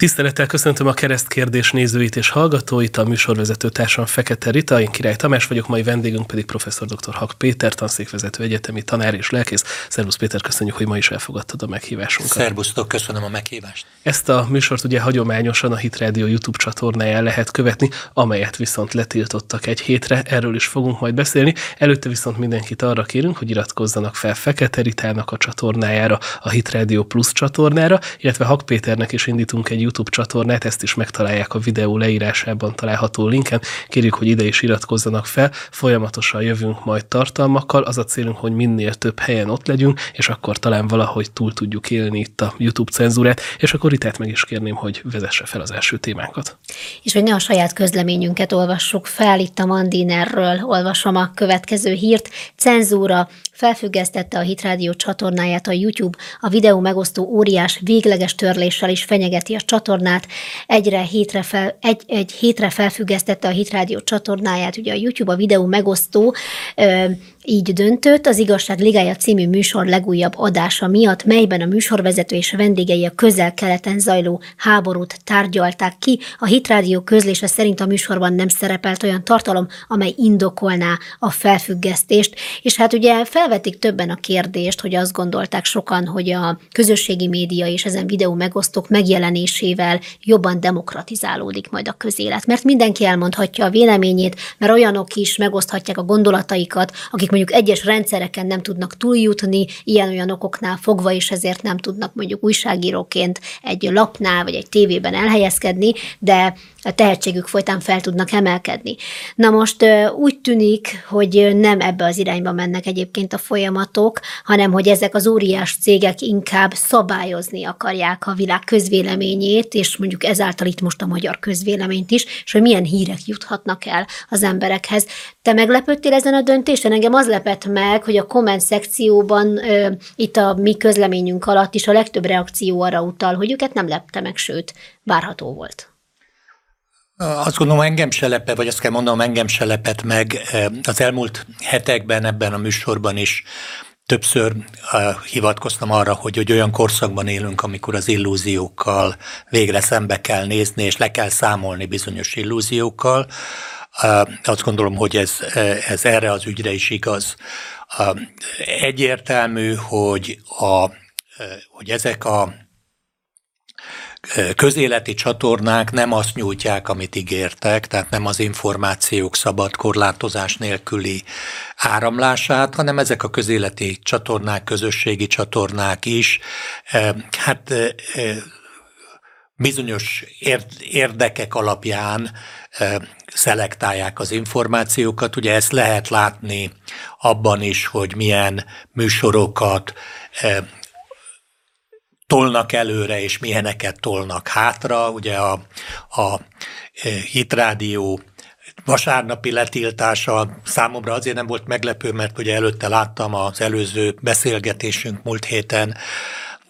Tisztelettel köszöntöm a keresztkérdés nézőit és hallgatóit, a műsorvezető társam Fekete Rita, én Király Tamás vagyok, mai vendégünk pedig professzor dr. Hak Péter, tanszékvezető egyetemi tanár és lelkész. Szervusz Péter, köszönjük, hogy ma is elfogadtad a meghívásunkat. Szervusztok, köszönöm a meghívást. Ezt a műsort ugye hagyományosan a Hit Radio YouTube csatornáján lehet követni, amelyet viszont letiltottak egy hétre, erről is fogunk majd beszélni. Előtte viszont mindenkit arra kérünk, hogy iratkozzanak fel Fekete Ritának a csatornájára, a Hit Radio Plus csatornára, illetve Hak Péternek is indítunk egy YouTube csatornát, ezt is megtalálják a videó leírásában található linken. Kérjük, hogy ide is iratkozzanak fel, folyamatosan jövünk majd tartalmakkal. Az a célunk, hogy minél több helyen ott legyünk, és akkor talán valahogy túl tudjuk élni itt a YouTube cenzúrát, és akkor itt meg is kérném, hogy vezesse fel az első témánkat. És hogy ne a saját közleményünket olvassuk fel, itt a Mandinerről olvasom a következő hírt. Cenzúra, felfüggesztette a Hitrádió csatornáját a YouTube, a videó megosztó óriás végleges törléssel is fenyegeti a csatornát, egyre hétre fel, egy, egy hétre felfüggesztette a Hitrádió csatornáját, ugye a YouTube a videó megosztó ö, így döntött az Igazság Ligája című műsor legújabb adása miatt, melyben a műsorvezető és vendégei a közel-keleten zajló háborút tárgyalták ki. A Hitrádió közlése szerint a műsorban nem szerepelt olyan tartalom, amely indokolná a felfüggesztést, és hát ugye felvetik többen a kérdést, hogy azt gondolták sokan, hogy a közösségi média és ezen videó megosztók megjelenésével jobban demokratizálódik majd a közélet, mert mindenki elmondhatja a véleményét, mert olyanok is megoszthatják a gondolataikat, akik mondjuk egyes rendszereken nem tudnak túljutni, ilyen-olyan okoknál fogva, és ezért nem tudnak mondjuk újságíróként egy lapnál vagy egy tévében elhelyezkedni, de a tehetségük folytán fel tudnak emelkedni. Na most úgy tűnik, hogy nem ebbe az irányba mennek egyébként a folyamatok, hanem hogy ezek az óriás cégek inkább szabályozni akarják a világ közvéleményét, és mondjuk ezáltal itt most a magyar közvéleményt is, és hogy milyen hírek juthatnak el az emberekhez. Te meglepődtél ezen a döntésen? Engem az lepett meg, hogy a komment szekcióban itt a mi közleményünk alatt is a legtöbb reakció arra utal, hogy őket nem lepte meg, sőt, várható volt. Azt gondolom, engem se lepett, vagy azt kell mondanom, engem se lepett meg. Az elmúlt hetekben ebben a műsorban is többször hivatkoztam arra, hogy, hogy olyan korszakban élünk, amikor az illúziókkal végre szembe kell nézni, és le kell számolni bizonyos illúziókkal. Azt gondolom, hogy ez, ez erre az ügyre is igaz. Egyértelmű, hogy, a, hogy ezek a közéleti csatornák nem azt nyújtják, amit ígértek, tehát nem az információk szabad korlátozás nélküli áramlását, hanem ezek a közéleti csatornák, közösségi csatornák is, hát bizonyos érdekek alapján szelektálják az információkat. Ugye ezt lehet látni abban is, hogy milyen műsorokat tolnak előre, és milyeneket tolnak hátra. Ugye a, a hitrádió vasárnapi letiltása számomra azért nem volt meglepő, mert ugye előtte láttam az előző beszélgetésünk múlt héten,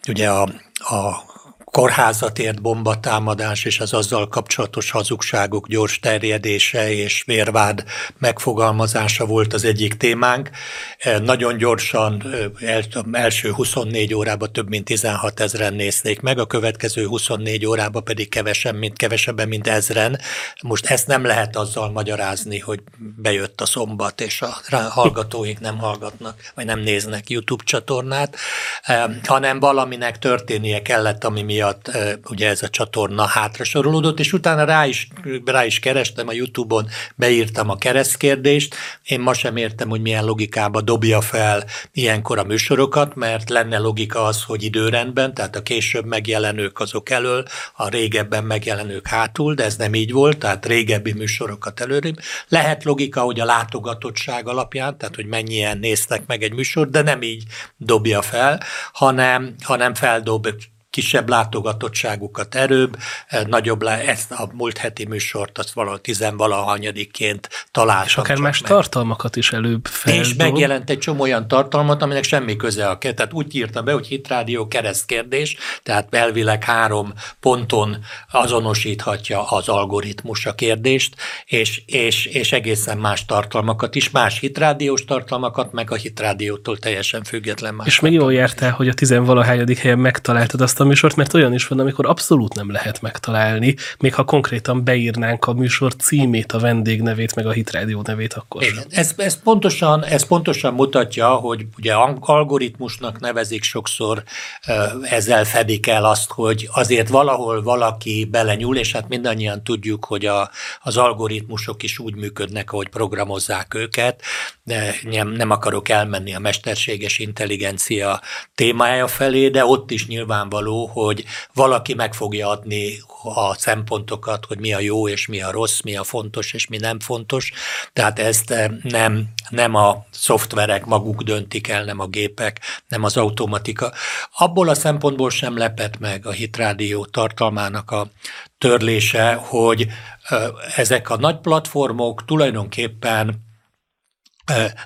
ugye a, a kórházat ért bombatámadás és az azzal kapcsolatos hazugságok gyors terjedése és vérvád megfogalmazása volt az egyik témánk. Eh, nagyon gyorsan eh, első 24 órában több mint 16 ezeren nézték meg, a következő 24 órában pedig kevesebb, mint kevesebben, mint ezren. Most ezt nem lehet azzal magyarázni, hogy bejött a szombat, és a hallgatóink nem hallgatnak, vagy nem néznek YouTube csatornát, eh, hanem valaminek történnie kellett, ami miatt miatt ugye ez a csatorna hátrasorolódott, és utána rá is, rá is kerestem a Youtube-on, beírtam a keresztkérdést, én ma sem értem, hogy milyen logikába dobja fel ilyenkor a műsorokat, mert lenne logika az, hogy időrendben, tehát a később megjelenők azok elől, a régebben megjelenők hátul, de ez nem így volt, tehát régebbi műsorokat előrébb. Lehet logika, hogy a látogatottság alapján, tehát hogy mennyien néztek meg egy műsor, de nem így dobja fel, hanem, hanem feldob kisebb látogatottságukat erőbb, eh, nagyobb, le, ezt a múlt heti műsort azt valahol tizenvalahanyadiként találtam. És akár más meg. tartalmakat is előbb fel. És megjelent egy csomó olyan tartalmat, aminek semmi köze a Tehát úgy írtam be, hogy hitrádió keresztkérdés, tehát elvileg három ponton azonosíthatja az algoritmus a kérdést, és, és, és egészen más tartalmakat is, más hitrádiós tartalmakat, meg a hitrádiótól teljesen független más. És még jól jártál, hogy a tizenvalahányadik helyen megtaláltad azt ezt a műsort, mert olyan is van, amikor abszolút nem lehet megtalálni, még ha konkrétan beírnánk a műsor címét, a vendég nevét, meg a hitrádió nevét, akkor Igen. Ez, ez, pontosan, ez pontosan mutatja, hogy ugye algoritmusnak nevezik sokszor, ezzel fedik el azt, hogy azért valahol valaki belenyúl, és hát mindannyian tudjuk, hogy a, az algoritmusok is úgy működnek, ahogy programozzák őket. De nem, nem akarok elmenni a mesterséges intelligencia témája felé, de ott is nyilvánvaló, hogy valaki meg fogja adni a szempontokat, hogy mi a jó és mi a rossz, mi a fontos és mi nem fontos. Tehát ezt nem, nem a szoftverek maguk döntik el, nem a gépek, nem az automatika. Abból a szempontból sem lepett meg a hitrádió tartalmának a törlése, hogy ezek a nagy platformok tulajdonképpen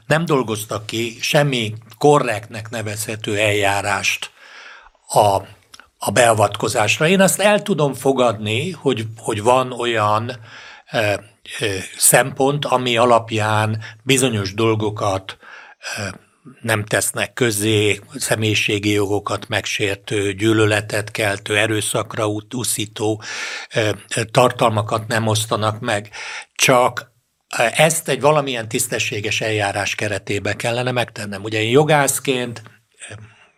nem dolgoztak ki semmi korrektnek nevezhető eljárást a, a beavatkozásra. Én azt el tudom fogadni, hogy, hogy van olyan e, e, szempont, ami alapján bizonyos dolgokat e, nem tesznek közé, személyiségi jogokat megsértő, gyűlöletet keltő, erőszakra úszító tartalmakat nem osztanak meg. Csak ezt egy valamilyen tisztességes eljárás keretébe kellene megtennem. Ugye én jogászként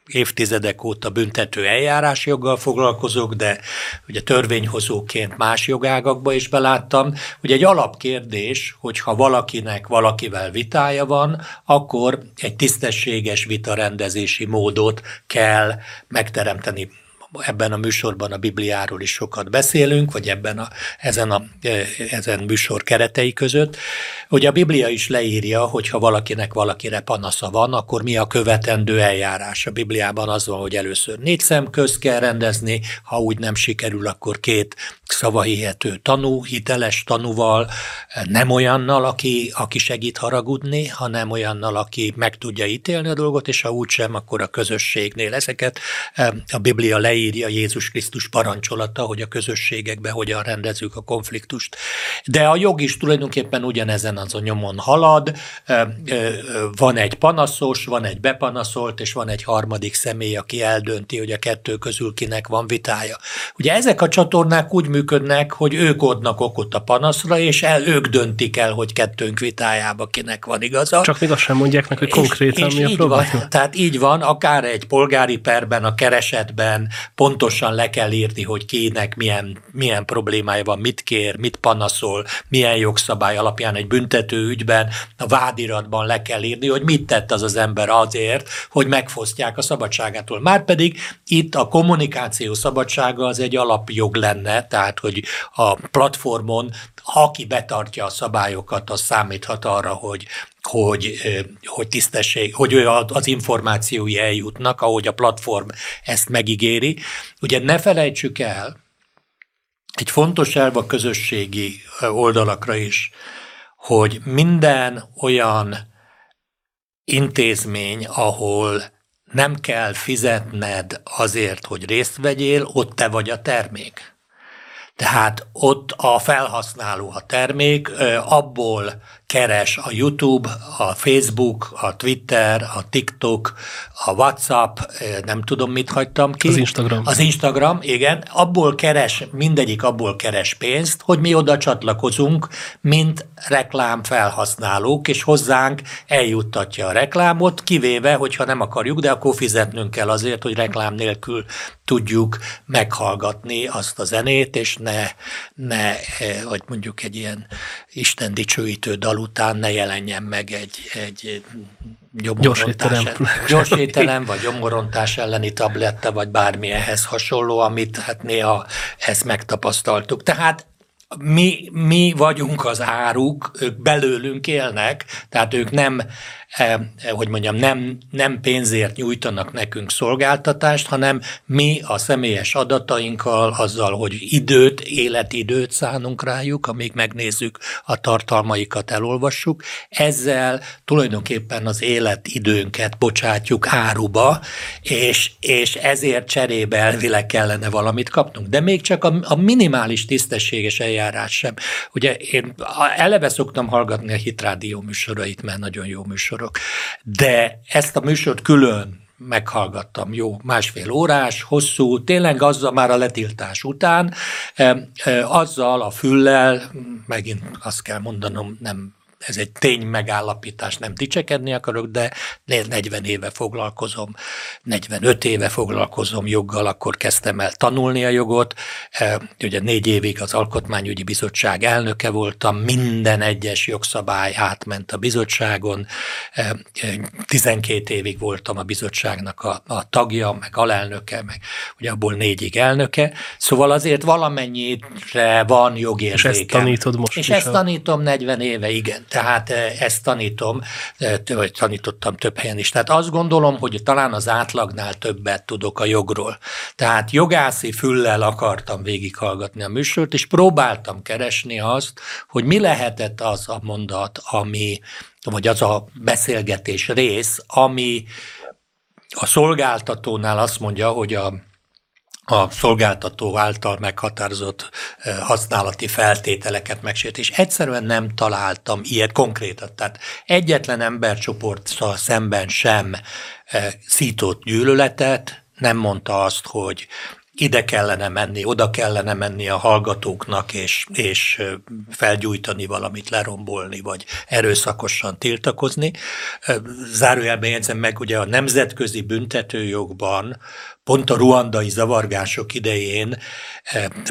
évtizedek óta büntető eljárásjoggal foglalkozok, de ugye törvényhozóként más jogágakba is beláttam. Ugye egy alapkérdés, hogyha valakinek valakivel vitája van, akkor egy tisztességes vitarendezési módot kell megteremteni ebben a műsorban a Bibliáról is sokat beszélünk, vagy ebben a, ezen, a, e, ezen műsor keretei között, hogy a Biblia is leírja, hogy ha valakinek valakire panasza van, akkor mi a követendő eljárás. A Bibliában az van, hogy először négy szem köz kell rendezni, ha úgy nem sikerül, akkor két szavahihető tanú, hiteles tanúval, nem olyannal, aki, aki segít haragudni, hanem olyannal, aki meg tudja ítélni a dolgot, és ha úgy sem, akkor a közösségnél ezeket e, a Biblia leírja leírja Jézus Krisztus parancsolata, hogy a közösségekben hogyan rendezzük a konfliktust. De a jog is tulajdonképpen ugyanezen az a nyomon halad, van egy panaszos, van egy bepanaszolt, és van egy harmadik személy, aki eldönti, hogy a kettő közül kinek van vitája. Ugye ezek a csatornák úgy működnek, hogy ők adnak okot a panaszra, és el, ők döntik el, hogy kettőnk vitájába kinek van igaza. Csak még azt sem mondják meg, hogy konkrétan és, és mi a probléma. Van, tehát így van, akár egy polgári perben, a keresetben, pontosan le kell írni, hogy kinek milyen, milyen problémája van, mit kér, mit panaszol, milyen jogszabály alapján egy büntető ügyben, a vádiratban le kell írni, hogy mit tett az az ember azért, hogy megfosztják a szabadságától. Márpedig itt a kommunikáció szabadsága az egy alapjog lenne, tehát hogy a platformon aki betartja a szabályokat, az számíthat arra, hogy, hogy, hogy tisztesség, hogy az információi eljutnak, ahogy a platform ezt megígéri. Ugye ne felejtsük el, egy fontos elv a közösségi oldalakra is, hogy minden olyan intézmény, ahol nem kell fizetned azért, hogy részt vegyél, ott te vagy a termék. Tehát ott a felhasználó a termék, abból keres a YouTube, a Facebook, a Twitter, a TikTok, a WhatsApp, nem tudom, mit hagytam ki. Az Instagram. Az Instagram, igen. Abból keres, mindegyik abból keres pénzt, hogy mi oda csatlakozunk, mint reklám felhasználók, és hozzánk eljuttatja a reklámot, kivéve, hogyha nem akarjuk, de akkor fizetnünk kell azért, hogy reklám nélkül tudjuk meghallgatni azt a zenét, és ne, ne vagy mondjuk egy ilyen Isten dicsőítő dal után ne jelenjen meg egy, egy gyomorontás, gyors ételem, vagy gyomorontás elleni tabletta, vagy bármilyenhez hasonló, amit hát néha ezt megtapasztaltuk. Tehát mi, mi vagyunk az áruk, ők belőlünk élnek, tehát ők nem Eh, hogy mondjam, nem, nem pénzért nyújtanak nekünk szolgáltatást, hanem mi a személyes adatainkkal, azzal, hogy időt, életidőt szánunk rájuk, amíg megnézzük a tartalmaikat, elolvassuk, ezzel tulajdonképpen az életidőnket bocsátjuk áruba, és, és ezért cserébe elvileg kellene valamit kapnunk. De még csak a, a minimális tisztességes eljárás sem. Ugye én eleve szoktam hallgatni a hitrádió műsorait, mert nagyon jó műsorok. De ezt a műsort külön meghallgattam, jó, másfél órás, hosszú, tényleg azzal már a letiltás után, azzal a füllel, megint azt kell mondanom, nem ez egy tény megállapítás, nem dicsekedni akarok, de 40 éve foglalkozom, 45 éve foglalkozom joggal, akkor kezdtem el tanulni a jogot. E, ugye négy évig az Alkotmányügyi Bizottság elnöke voltam, minden egyes jogszabály átment a bizottságon, 12 e, évig voltam a bizottságnak a, a tagja, meg alelnöke, meg ugye abból négyig elnöke, szóval azért valamennyire van jogérzékem. És ezt tanítod most És ezt a... tanítom 40 éve, igen. Tehát eh, ezt tanítom, eh, vagy tanítottam több helyen is. Tehát azt gondolom, hogy talán az átlagnál többet tudok a jogról. Tehát jogászi füllel akartam végighallgatni a műsort, és próbáltam keresni azt, hogy mi lehetett az a mondat, ami, vagy az a beszélgetés rész, ami a szolgáltatónál azt mondja, hogy a a szolgáltató által meghatározott használati feltételeket megsért, és egyszerűen nem találtam ilyet konkrétat. Tehát egyetlen embercsoporttal szemben sem szított gyűlöletet, nem mondta azt, hogy ide kellene menni, oda kellene menni a hallgatóknak, és, és felgyújtani valamit, lerombolni, vagy erőszakosan tiltakozni. Zárójelben jegyzem meg, ugye a nemzetközi büntetőjogban pont a ruandai zavargások idején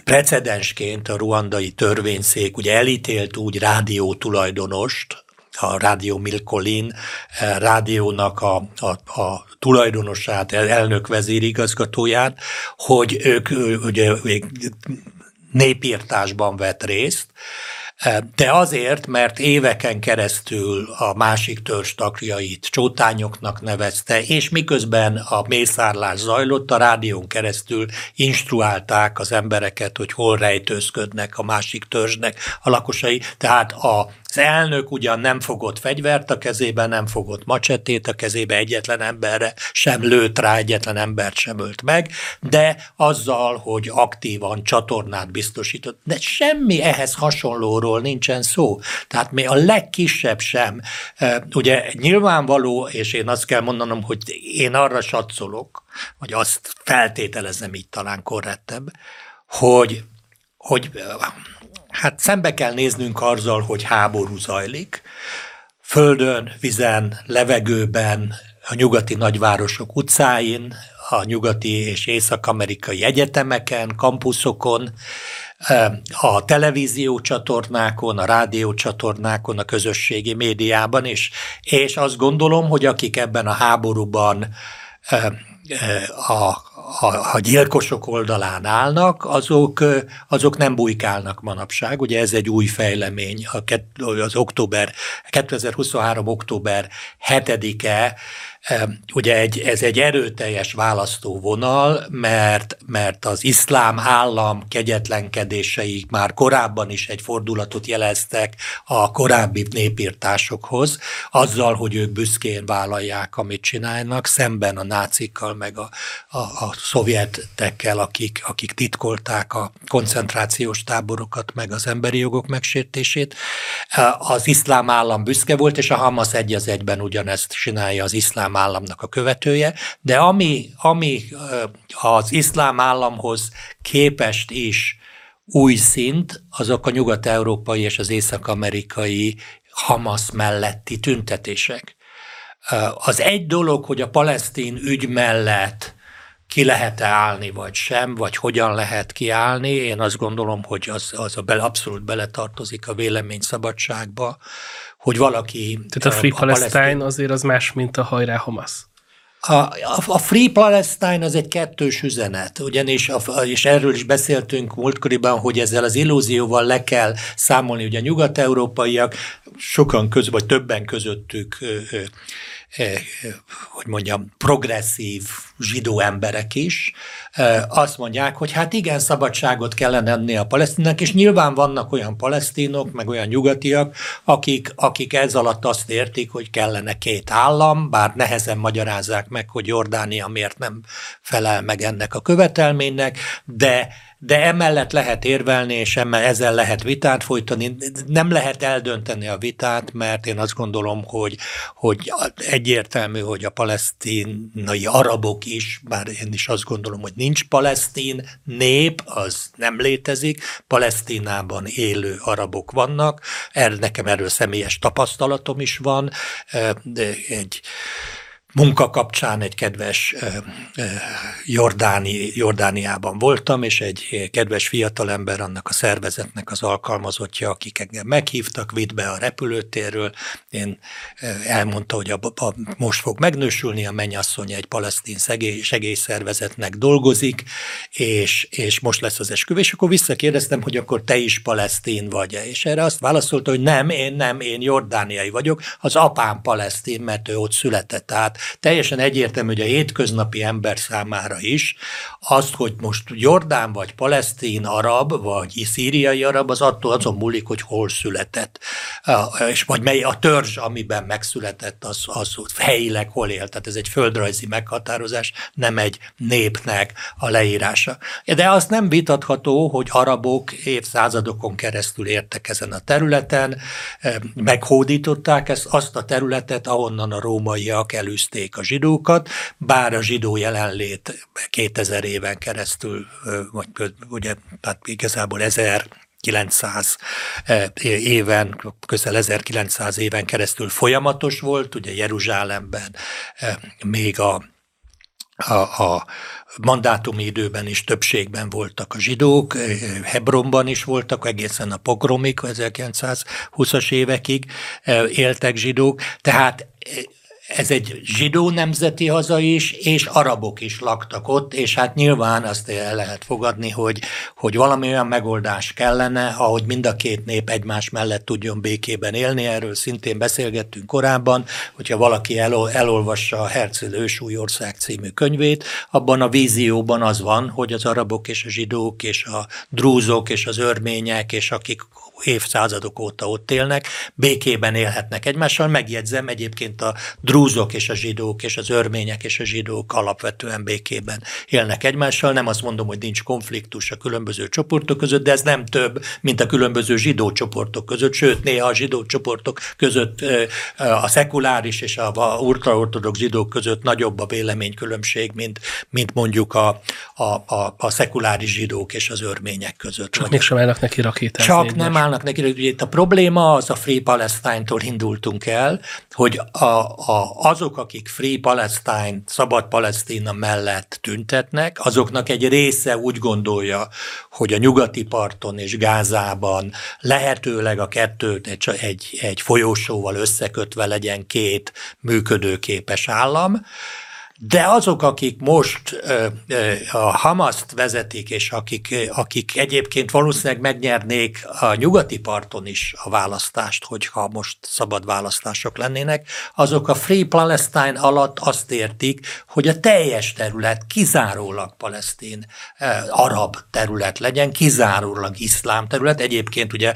precedensként a ruandai törvényszék ugye elítélt úgy rádió tulajdonost, a Rádió Milkolin rádiónak a, a, a tulajdonosát, elnök vezérigazgatóját, hogy ők ugye népírtásban vett részt, de azért, mert éveken keresztül a másik törzs tagjait csótányoknak nevezte, és miközben a mészárlás zajlott, a rádión keresztül instruálták az embereket, hogy hol rejtőzködnek a másik törzsnek a lakosai. Tehát a az elnök ugyan nem fogott fegyvert a kezébe, nem fogott macsetét a kezébe, egyetlen emberre sem lőtt rá, egyetlen embert sem ölt meg, de azzal, hogy aktívan csatornát biztosított. De semmi ehhez hasonlóról nincsen szó. Tehát még a legkisebb sem. Ugye nyilvánvaló, és én azt kell mondanom, hogy én arra satszolok, vagy azt feltételezem így talán korrektebb, hogy, hogy hát szembe kell néznünk azzal, hogy háború zajlik. Földön, vizen, levegőben, a nyugati nagyvárosok utcáin, a nyugati és észak-amerikai egyetemeken, kampuszokon, a televízió csatornákon, a rádió csatornákon, a közösségi médiában is, és azt gondolom, hogy akik ebben a háborúban a, a, a gyilkosok oldalán állnak, azok, azok nem bujkálnak manapság. Ugye ez egy új fejlemény. Az október, 2023. október 7-e Ugye egy, ez egy erőteljes választóvonal, mert, mert az iszlám állam kegyetlenkedései már korábban is egy fordulatot jeleztek a korábbi népírtásokhoz, azzal, hogy ők büszkén vállalják, amit csinálnak, szemben a nácikkal, meg a, a, a szovjetekkel, akik, akik titkolták a koncentrációs táborokat, meg az emberi jogok megsértését. Az iszlám állam büszke volt, és a Hamas egy az egyben ugyanezt csinálja az iszlám iszlám államnak a követője, de ami, ami az iszlám államhoz képest is új szint, azok a nyugat-európai és az észak-amerikai Hamas melletti tüntetések. Az egy dolog, hogy a palesztin ügy mellett ki lehet-e állni, vagy sem, vagy hogyan lehet kiállni. Én azt gondolom, hogy az, az a bele, abszolút beletartozik a vélemény szabadságba, hogy valaki... Tehát a Free a Palestine palesztin... azért az más, mint a hajrá Hamas. A, a, a Free Palestine az egy kettős üzenet, ugyanis, a, és erről is beszéltünk múltkoriban, hogy ezzel az illúzióval le kell számolni, ugye a nyugat-európaiak sokan köz, vagy többen közöttük hogy mondjam, progresszív zsidó emberek is azt mondják, hogy hát igen, szabadságot kellene enni a palesztinnek, és nyilván vannak olyan palesztinok, meg olyan nyugatiak, akik, akik ez alatt azt értik, hogy kellene két állam, bár nehezen magyarázzák meg, hogy Jordánia miért nem felel meg ennek a követelménynek, de de emellett lehet érvelni, és emmel, ezzel lehet vitát folytani. Nem lehet eldönteni a vitát, mert én azt gondolom, hogy, hogy egyértelmű, hogy a palesztinai arabok is, bár én is azt gondolom, hogy nincs palesztin nép, az nem létezik, Palesztinában élő arabok vannak, er, nekem erről személyes tapasztalatom is van, egy munka kapcsán egy kedves Jordáni, Jordániában voltam, és egy kedves fiatalember annak a szervezetnek az alkalmazottja, akik engem meghívtak, vitt be a repülőtérről. Én elmondta, hogy a, a, most fog megnősülni, a mennyasszony egy palesztin segély, segélyszervezetnek dolgozik, és, és most lesz az esküvő, és akkor visszakérdeztem, hogy akkor te is palesztin vagy-e, és erre azt válaszolta, hogy nem, én nem, én jordániai vagyok, az apám palesztin, mert ő ott született. Tehát teljesen egyértelmű, hogy a hétköznapi ember számára is azt, hogy most Jordán vagy palesztin arab, vagy szíriai arab, az attól azon múlik, hogy hol született. És vagy mely a törzs, amiben megszületett, az, az helyileg hol él. Tehát ez egy földrajzi meghatározás, nem egy népnek a leírása. De az nem vitatható, hogy arabok évszázadokon keresztül értek ezen a területen, meghódították ezt, azt a területet, ahonnan a rómaiak elűzték elítélték a zsidókat, bár a zsidó jelenlét 2000 éven keresztül, vagy ugye, tehát igazából 1000 900 éven, közel 1900 éven keresztül folyamatos volt, ugye Jeruzsálemben még a, a, a mandátumi időben is többségben voltak a zsidók, Hebronban is voltak, egészen a pogromig, 1920-as évekig éltek zsidók, tehát ez egy zsidó nemzeti haza is, és arabok is laktak ott, és hát nyilván azt el lehet fogadni, hogy, hogy valami olyan megoldás kellene, ahogy mind a két nép egymás mellett tudjon békében élni. Erről szintén beszélgettünk korábban, hogyha valaki el, elolvassa a Herzl ősúlyország című könyvét, abban a vízióban az van, hogy az arabok és a zsidók és a drúzok és az örmények és akik évszázadok óta ott élnek, békében élhetnek egymással. Megjegyzem egyébként a drúzok és a zsidók és az örmények és a zsidók alapvetően békében élnek egymással. Nem azt mondom, hogy nincs konfliktus a különböző csoportok között, de ez nem több, mint a különböző zsidó csoportok között, sőt, néha a zsidó csoportok között a szekuláris és a ultraortodox zsidók között nagyobb a véleménykülönbség, mint, mint mondjuk a, a, a, a szekuláris zsidók és az örmények között. Csak mégsem állnak neki rakétázni. Csak nem állnak neki. Ugye itt a probléma az a Free Palestine-tól indultunk el, hogy a, a, azok, akik Free Palestine, szabad Palesztina mellett tüntetnek, azoknak egy része úgy gondolja, hogy a nyugati parton és Gázában lehetőleg a kettőt egy, egy, egy folyósóval összekötve legyen két működőképes állam, de azok, akik most a Hamaszt vezetik, és akik, akik egyébként valószínűleg megnyernék a nyugati parton is a választást, hogyha most szabad választások lennének, azok a Free Palestine alatt azt értik, hogy a teljes terület kizárólag palesztin, arab terület legyen, kizárólag iszlám terület. Egyébként ugye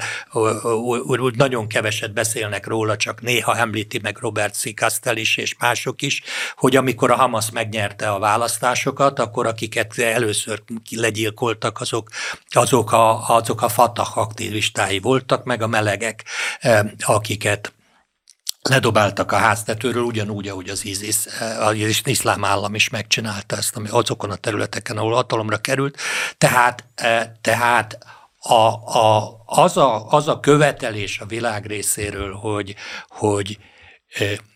úgy nagyon keveset beszélnek róla, csak néha említi meg Robert C. Castell is, és mások is, hogy amikor a Hamas Hamas megnyerte a választásokat, akkor akiket először legyilkoltak, azok, azok, a, azok a Fatah aktivistái voltak, meg a melegek, eh, akiket ledobáltak a háztetőről, ugyanúgy, ahogy az ISIS, eh, az iszlám állam is megcsinálta ezt, ami azokon a területeken, ahol hatalomra került. Tehát, eh, tehát a, a, az, a, az a követelés a világ részéről, hogy, hogy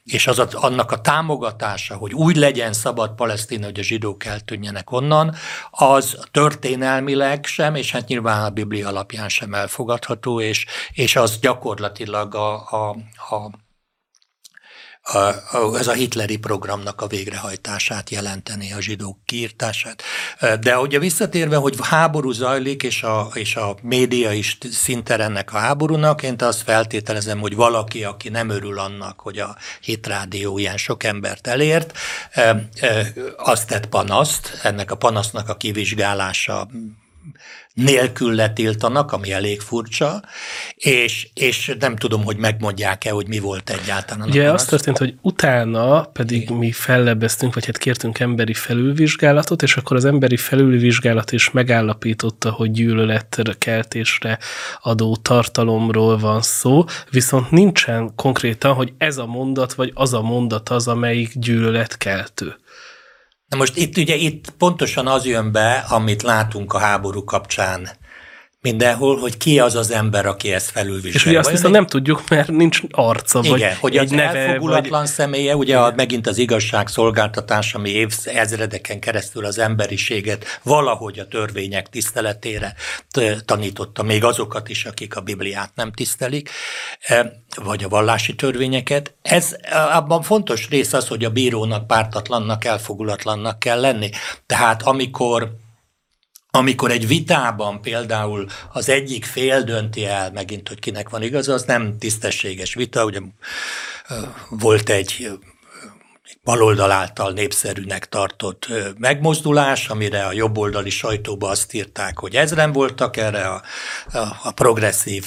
és az a, annak a támogatása, hogy úgy legyen szabad Palesztina, hogy a zsidók eltűnjenek onnan, az történelmileg sem, és hát nyilván a Biblia alapján sem elfogadható, és, és az gyakorlatilag a, a, a ez a hitleri programnak a végrehajtását jelenteni, a zsidók kiírtását. De ugye visszatérve, hogy háború zajlik, és a, és a média is szinten ennek a háborúnak, én azt feltételezem, hogy valaki, aki nem örül annak, hogy a hitrádió ilyen sok embert elért, azt tett panaszt, ennek a panasznak a kivizsgálása nélkül letiltanak, ami elég furcsa, és, és nem tudom, hogy megmondják-e, hogy mi volt egyáltalán. Ugye az történt, hogy utána pedig Igen. mi fellebbeztünk, vagy hát kértünk emberi felülvizsgálatot, és akkor az emberi felülvizsgálat is megállapította, hogy gyűlöletkeltésre adó tartalomról van szó, viszont nincsen konkrétan, hogy ez a mondat, vagy az a mondat az, amelyik gyűlöletkeltő. Na most itt ugye itt pontosan az jön be, amit látunk a háború kapcsán mindenhol, hogy ki az az ember, aki ezt felülvizsgálja. És ugye azt viszont nem tudjuk, mert nincs arca, Igen, vagy hogy egy az neve, elfogulatlan vagy... személye, ugye a, megint az igazságszolgáltatás, ami évezredeken keresztül az emberiséget valahogy a törvények tiszteletére tanította, még azokat is, akik a Bibliát nem tisztelik, e, vagy a vallási törvényeket. Ez abban fontos rész az, hogy a bírónak pártatlannak, elfogulatlannak kell lenni. Tehát amikor amikor egy vitában például az egyik fél dönti el megint, hogy kinek van igaza, az nem tisztességes vita. Ugye volt egy baloldal által népszerűnek tartott megmozdulás, amire a jobboldali sajtóba azt írták, hogy ezren voltak erre, a, a, a progresszív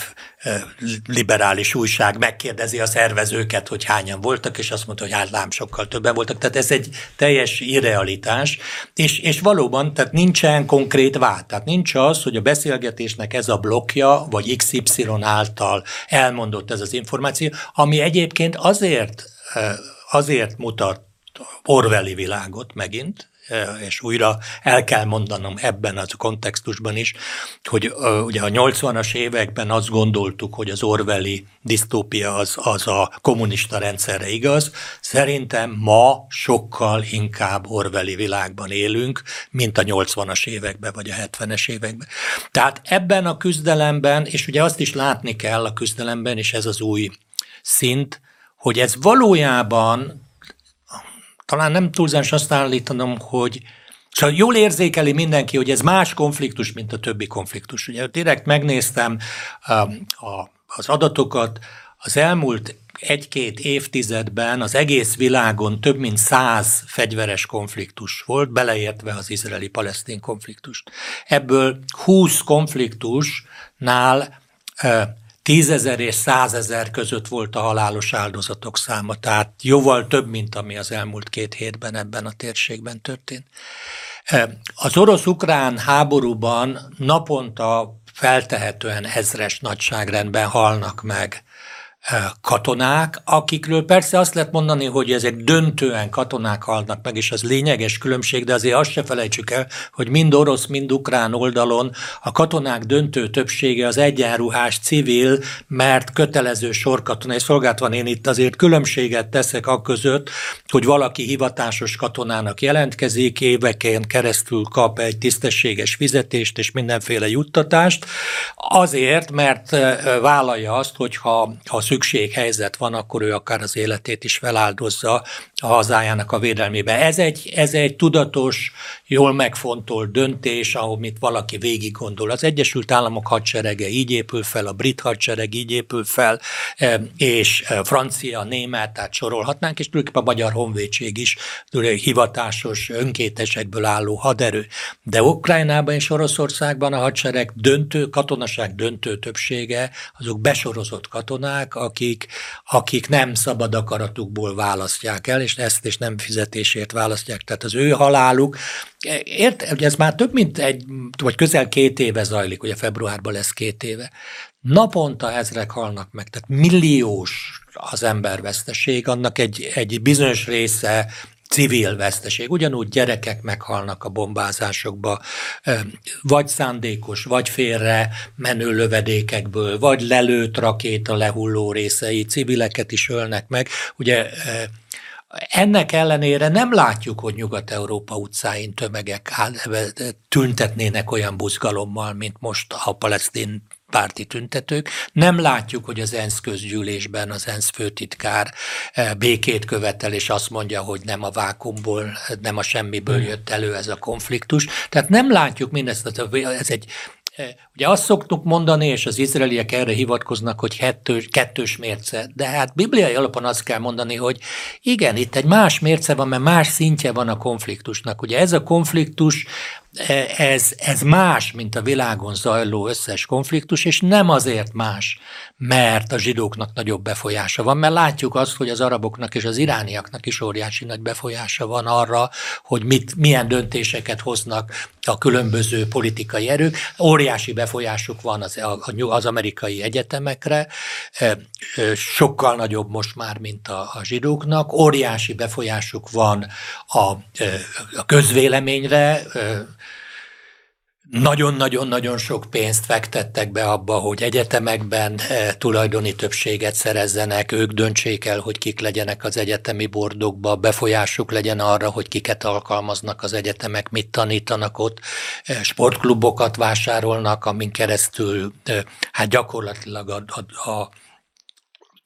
liberális újság megkérdezi a szervezőket, hogy hányan voltak, és azt mondta, hogy hát lám sokkal többen voltak. Tehát ez egy teljes irrealitás, és, és valóban, tehát nincsen konkrét vád. Tehát nincs az, hogy a beszélgetésnek ez a blokja, vagy XY által elmondott ez az információ, ami egyébként azért azért mutat Orwelli világot megint, és újra el kell mondanom ebben az kontextusban is, hogy ugye a 80-as években azt gondoltuk, hogy az Orwelli disztópia az, az a kommunista rendszerre igaz. Szerintem ma sokkal inkább Orwelli világban élünk, mint a 80-as években vagy a 70-es években. Tehát ebben a küzdelemben, és ugye azt is látni kell a küzdelemben, és ez az új szint, hogy ez valójában talán nem túlzás azt állítanom, hogy Szóval jól érzékeli mindenki, hogy ez más konfliktus, mint a többi konfliktus. Ugye direkt megnéztem um, a, az adatokat, az elmúlt egy-két évtizedben az egész világon több mint száz fegyveres konfliktus volt, beleértve az izraeli-palesztin konfliktust. Ebből 20 konfliktusnál tízezer és százezer között volt a halálos áldozatok száma, tehát jóval több, mint ami az elmúlt két hétben ebben a térségben történt. Az orosz-ukrán háborúban naponta feltehetően ezres nagyságrendben halnak meg katonák, akikről persze azt lehet mondani, hogy ezek döntően katonák halnak meg, és az lényeges különbség, de azért azt se felejtsük el, hogy mind orosz, mind ukrán oldalon a katonák döntő többsége az egyenruhás civil, mert kötelező sorkatonai szolgált van. Én itt azért különbséget teszek a között, hogy valaki hivatásos katonának jelentkezik, éveken keresztül kap egy tisztességes fizetést és mindenféle juttatást, azért, mert vállalja azt, hogyha ha szükséghelyzet van, akkor ő akár az életét is feláldozza a hazájának a védelmébe. Ez egy, ez egy tudatos, jól megfontolt döntés, amit valaki végig gondol. Az Egyesült Államok hadserege így épül fel, a brit hadsereg így épül fel, e, és e, francia, német, tehát sorolhatnánk, és tulajdonképpen a magyar honvédség is hivatásos, önkétesekből álló haderő. De Ukrajnában és Oroszországban a hadsereg döntő, katonaság döntő többsége, azok besorozott katonák, akik, akik nem szabad akaratukból választják el, és ezt és nem fizetésért választják. Tehát az ő haláluk, ért, hogy ez már több mint egy, vagy közel két éve zajlik, ugye februárban lesz két éve. Naponta ezrek halnak meg, tehát milliós az emberveszteség, annak egy, egy bizonyos része civil veszteség. Ugyanúgy gyerekek meghalnak a bombázásokba, vagy szándékos, vagy félre menő lövedékekből, vagy lelőtt rakéta lehulló részei, civileket is ölnek meg. Ugye ennek ellenére nem látjuk, hogy Nyugat-Európa utcáin tömegek tüntetnének olyan buzgalommal, mint most a palesztin párti tüntetők. Nem látjuk, hogy az ENSZ közgyűlésben az ENSZ főtitkár eh, békét követel, és azt mondja, hogy nem a vákumból, nem a semmiből jött elő ez a konfliktus. Tehát nem látjuk mindezt, ez egy Ugye azt szoktuk mondani, és az izraeliek erre hivatkoznak, hogy kettős, kettős mérce, de hát bibliai alapon azt kell mondani, hogy igen, itt egy más mérce van, mert más szintje van a konfliktusnak. Ugye ez a konfliktus ez, ez más, mint a világon zajló összes konfliktus, és nem azért más, mert a zsidóknak nagyobb befolyása van, mert látjuk azt, hogy az araboknak és az irániaknak is óriási nagy befolyása van arra, hogy mit, milyen döntéseket hoznak a különböző politikai erők. Óriási befolyásuk van az, az amerikai egyetemekre, sokkal nagyobb most már, mint a, a zsidóknak. Óriási befolyásuk van a, a közvéleményre, nagyon-nagyon-nagyon sok pénzt fektettek be abba, hogy egyetemekben eh, tulajdoni többséget szerezzenek, ők döntsék el, hogy kik legyenek az egyetemi bordokba, befolyásuk legyen arra, hogy kiket alkalmaznak az egyetemek, mit tanítanak ott, eh, sportklubokat vásárolnak, amin keresztül eh, hát gyakorlatilag a, a, a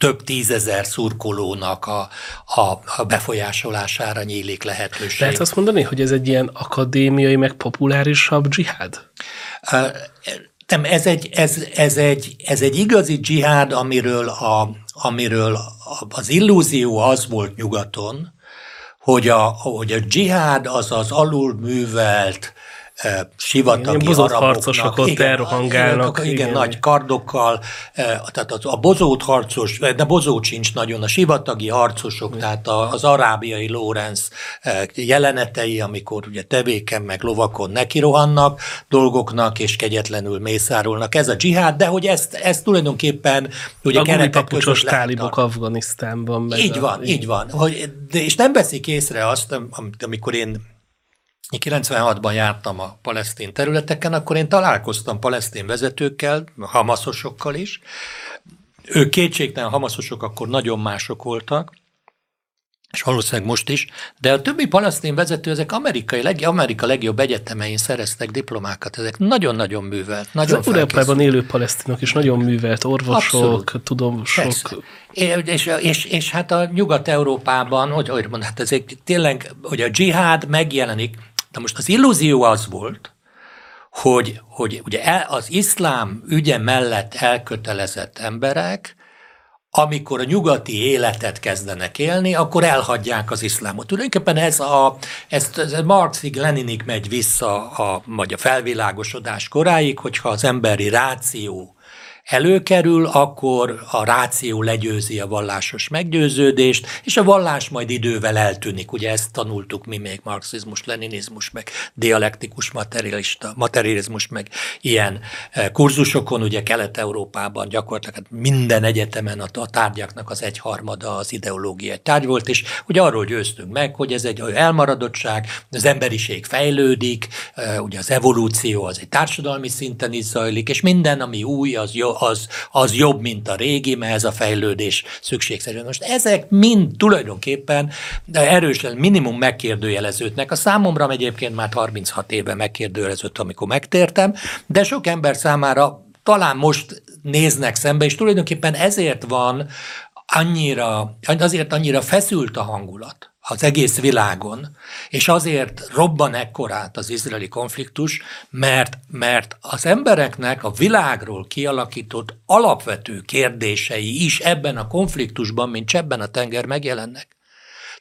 több tízezer szurkolónak a, a, a befolyásolására nyílik lehetőség. Lehet azt mondani, hogy ez egy ilyen akadémiai, meg populárisabb dzsihád? Nem, ez egy, ez, ez, egy, ez egy igazi dzsihád, amiről, a, amiről az illúzió az volt nyugaton, hogy a, hogy a dzsihád az az alul sivatagi igen, harcosok ott igen, elrohangálnak. Igen, igen, nagy kardokkal, tehát a bozót harcos, de bozót sincs nagyon, a sivatagi harcosok, igen. tehát az arábiai Lorenz jelenetei, amikor ugye tevéken meg lovakon nekirohannak dolgoknak, és kegyetlenül mészárolnak. Ez a dzsihád, de hogy ezt, ezt tulajdonképpen ugye a keretek között tálibok Afganisztánban. Így a, van, így van. Hogy, de, és nem veszik észre azt, amikor én 96-ban jártam a palesztin területeken, akkor én találkoztam palesztin vezetőkkel, hamaszosokkal is. Ők kétségtelen hamaszosok akkor nagyon mások voltak, és valószínűleg most is, de a többi palasztin vezető, ezek amerikai, leg, Amerika legjobb egyetemein szereztek diplomákat, ezek nagyon-nagyon művelt, nagyon Európában élő palesztinok is nagyon művelt, orvosok, Abszolút. tudomosok. És, és, és, és hát a Nyugat-Európában, hogy, hogy mondhat, ez egy, tényleg, hogy a dzsihád megjelenik, de most az illúzió az volt, hogy, hogy ugye az iszlám ügye mellett elkötelezett emberek, amikor a nyugati életet kezdenek élni, akkor elhagyják az iszlámot. Tulajdonképpen ez a, ez, ez Marxig, Leninig megy vissza a, vagy a felvilágosodás koráig, hogyha az emberi ráció előkerül, akkor a ráció legyőzi a vallásos meggyőződést, és a vallás majd idővel eltűnik. Ugye ezt tanultuk mi még marxizmus, leninizmus, meg dialektikus materialista, materializmus, meg ilyen eh, kurzusokon, ugye Kelet-Európában gyakorlatilag hát minden egyetemen a tárgyaknak az egyharmada az ideológiai tárgy volt, és ugye arról győztünk meg, hogy ez egy elmaradottság, az emberiség fejlődik, eh, ugye az evolúció az egy társadalmi szinten is zajlik, és minden, ami új, az jó, az, az jobb, mint a régi, mert ez a fejlődés szükségszerű. Most ezek mind tulajdonképpen erősen minimum megkérdőjeleződnek. A számomra egyébként már 36 éve megkérdőjeleződött, amikor megtértem, de sok ember számára talán most néznek szembe, és tulajdonképpen ezért van annyira, azért annyira feszült a hangulat az egész világon, és azért robban ekkorát az izraeli konfliktus, mert, mert az embereknek a világról kialakított alapvető kérdései is ebben a konfliktusban, mint csebben a tenger megjelennek.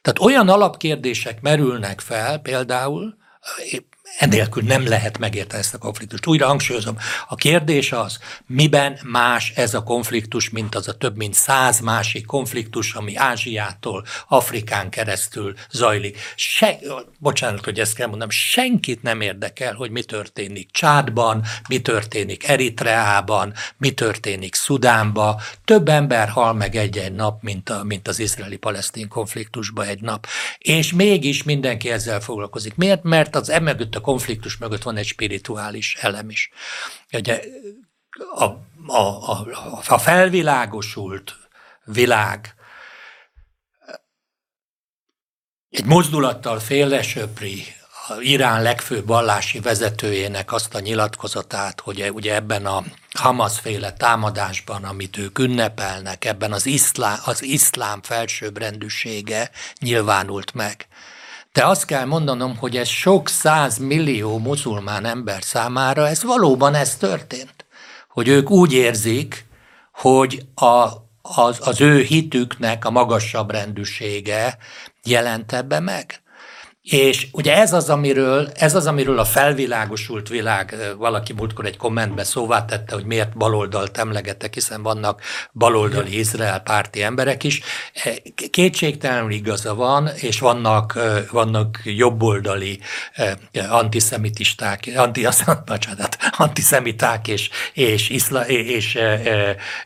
Tehát olyan alapkérdések merülnek fel, például, Enélkül nem lehet megérteni ezt a konfliktust. Újra hangsúlyozom, a kérdés az, miben más ez a konfliktus, mint az a több mint száz másik konfliktus, ami Ázsiától Afrikán keresztül zajlik. Se, bocsánat, hogy ezt kell mondanom, senkit nem érdekel, hogy mi történik Csádban, mi történik Eritreában, mi történik Szudánban. Több ember hal meg egy-egy nap, mint, a, mint az izraeli-palesztin konfliktusban egy nap. És mégis mindenki ezzel foglalkozik. Miért? Mert az emögött a konfliktus mögött van egy spirituális elem is. Ugye a, a, a, a felvilágosult világ egy mozdulattal félresöpri Irán legfőbb vallási vezetőjének azt a nyilatkozatát, hogy ugye ebben a Hamas féle támadásban, amit ők ünnepelnek, ebben az iszlám, az iszlám felsőbbrendűsége nyilvánult meg. De azt kell mondanom, hogy ez sok száz millió muzulmán ember számára ez valóban ez történt. hogy ők úgy érzik, hogy a, az, az ő hitüknek a magasabb rendűsége jelent ebbe meg. És ugye ez az, amiről, ez az, amiről a felvilágosult világ, valaki múltkor egy kommentbe szóvá tette, hogy miért baloldalt emlegetek, hiszen vannak baloldali Izrael párti emberek is. E, kétségtelenül igaza van, és vannak, vannak jobboldali antiszemitisták, anti, bocsánat, antiszemiták és, és, iszla, és e,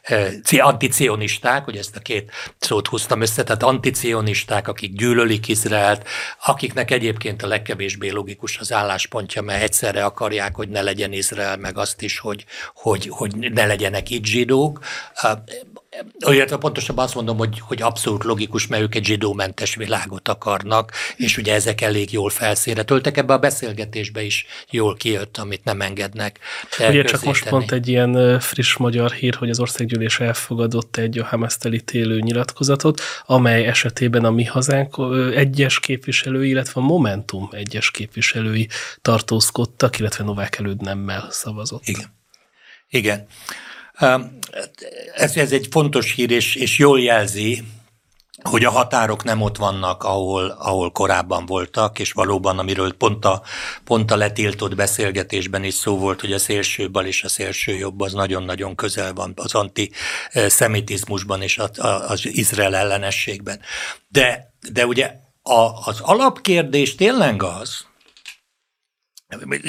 e, anticionisták, hogy ezt a két szót húztam össze, tehát anticionisták, akik gyűlölik Izraelt, akiknek akiknek egyébként a legkevésbé logikus az álláspontja, mert egyszerre akarják, hogy ne legyen Izrael, meg azt is, hogy, hogy, hogy ne legyenek itt zsidók. Illetve pontosabban azt mondom, hogy, hogy abszolút logikus, mert ők egy zsidómentes világot akarnak, és ugye ezek elég jól felszínre töltek. Ebbe a beszélgetésbe is jól kijött, amit nem engednek. Ugye csak most pont egy ilyen friss magyar hír, hogy az országgyűlés elfogadott egy a Hamaszt elítélő nyilatkozatot, amely esetében a mi hazánk egyes képviselői, illetve a Momentum egyes képviselői tartózkodtak, illetve Novák előd nemmel szavazott. Igen. Igen. Ez, ez egy fontos hír, és, és jól jelzi, hogy a határok nem ott vannak, ahol, ahol korábban voltak, és valóban, amiről pont a, pont a letiltott beszélgetésben is szó volt, hogy a szélső bal és a szélső jobb az nagyon-nagyon közel van az antiszemitizmusban és az Izrael ellenességben. De, de ugye a, az alapkérdés tényleg az,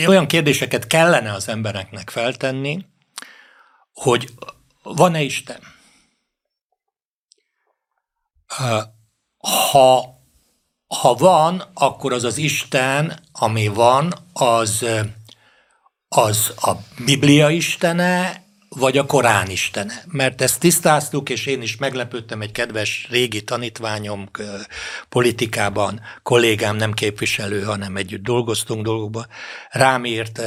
olyan kérdéseket kellene az embereknek feltenni, hogy van-e Isten? Ha, ha van, akkor az az Isten, ami van, az, az a Biblia istene, vagy a Korán istene. Mert ezt tisztáztuk, és én is meglepődtem, egy kedves régi tanítványom politikában, kollégám nem képviselő, hanem együtt dolgoztunk dolgokban, rám írt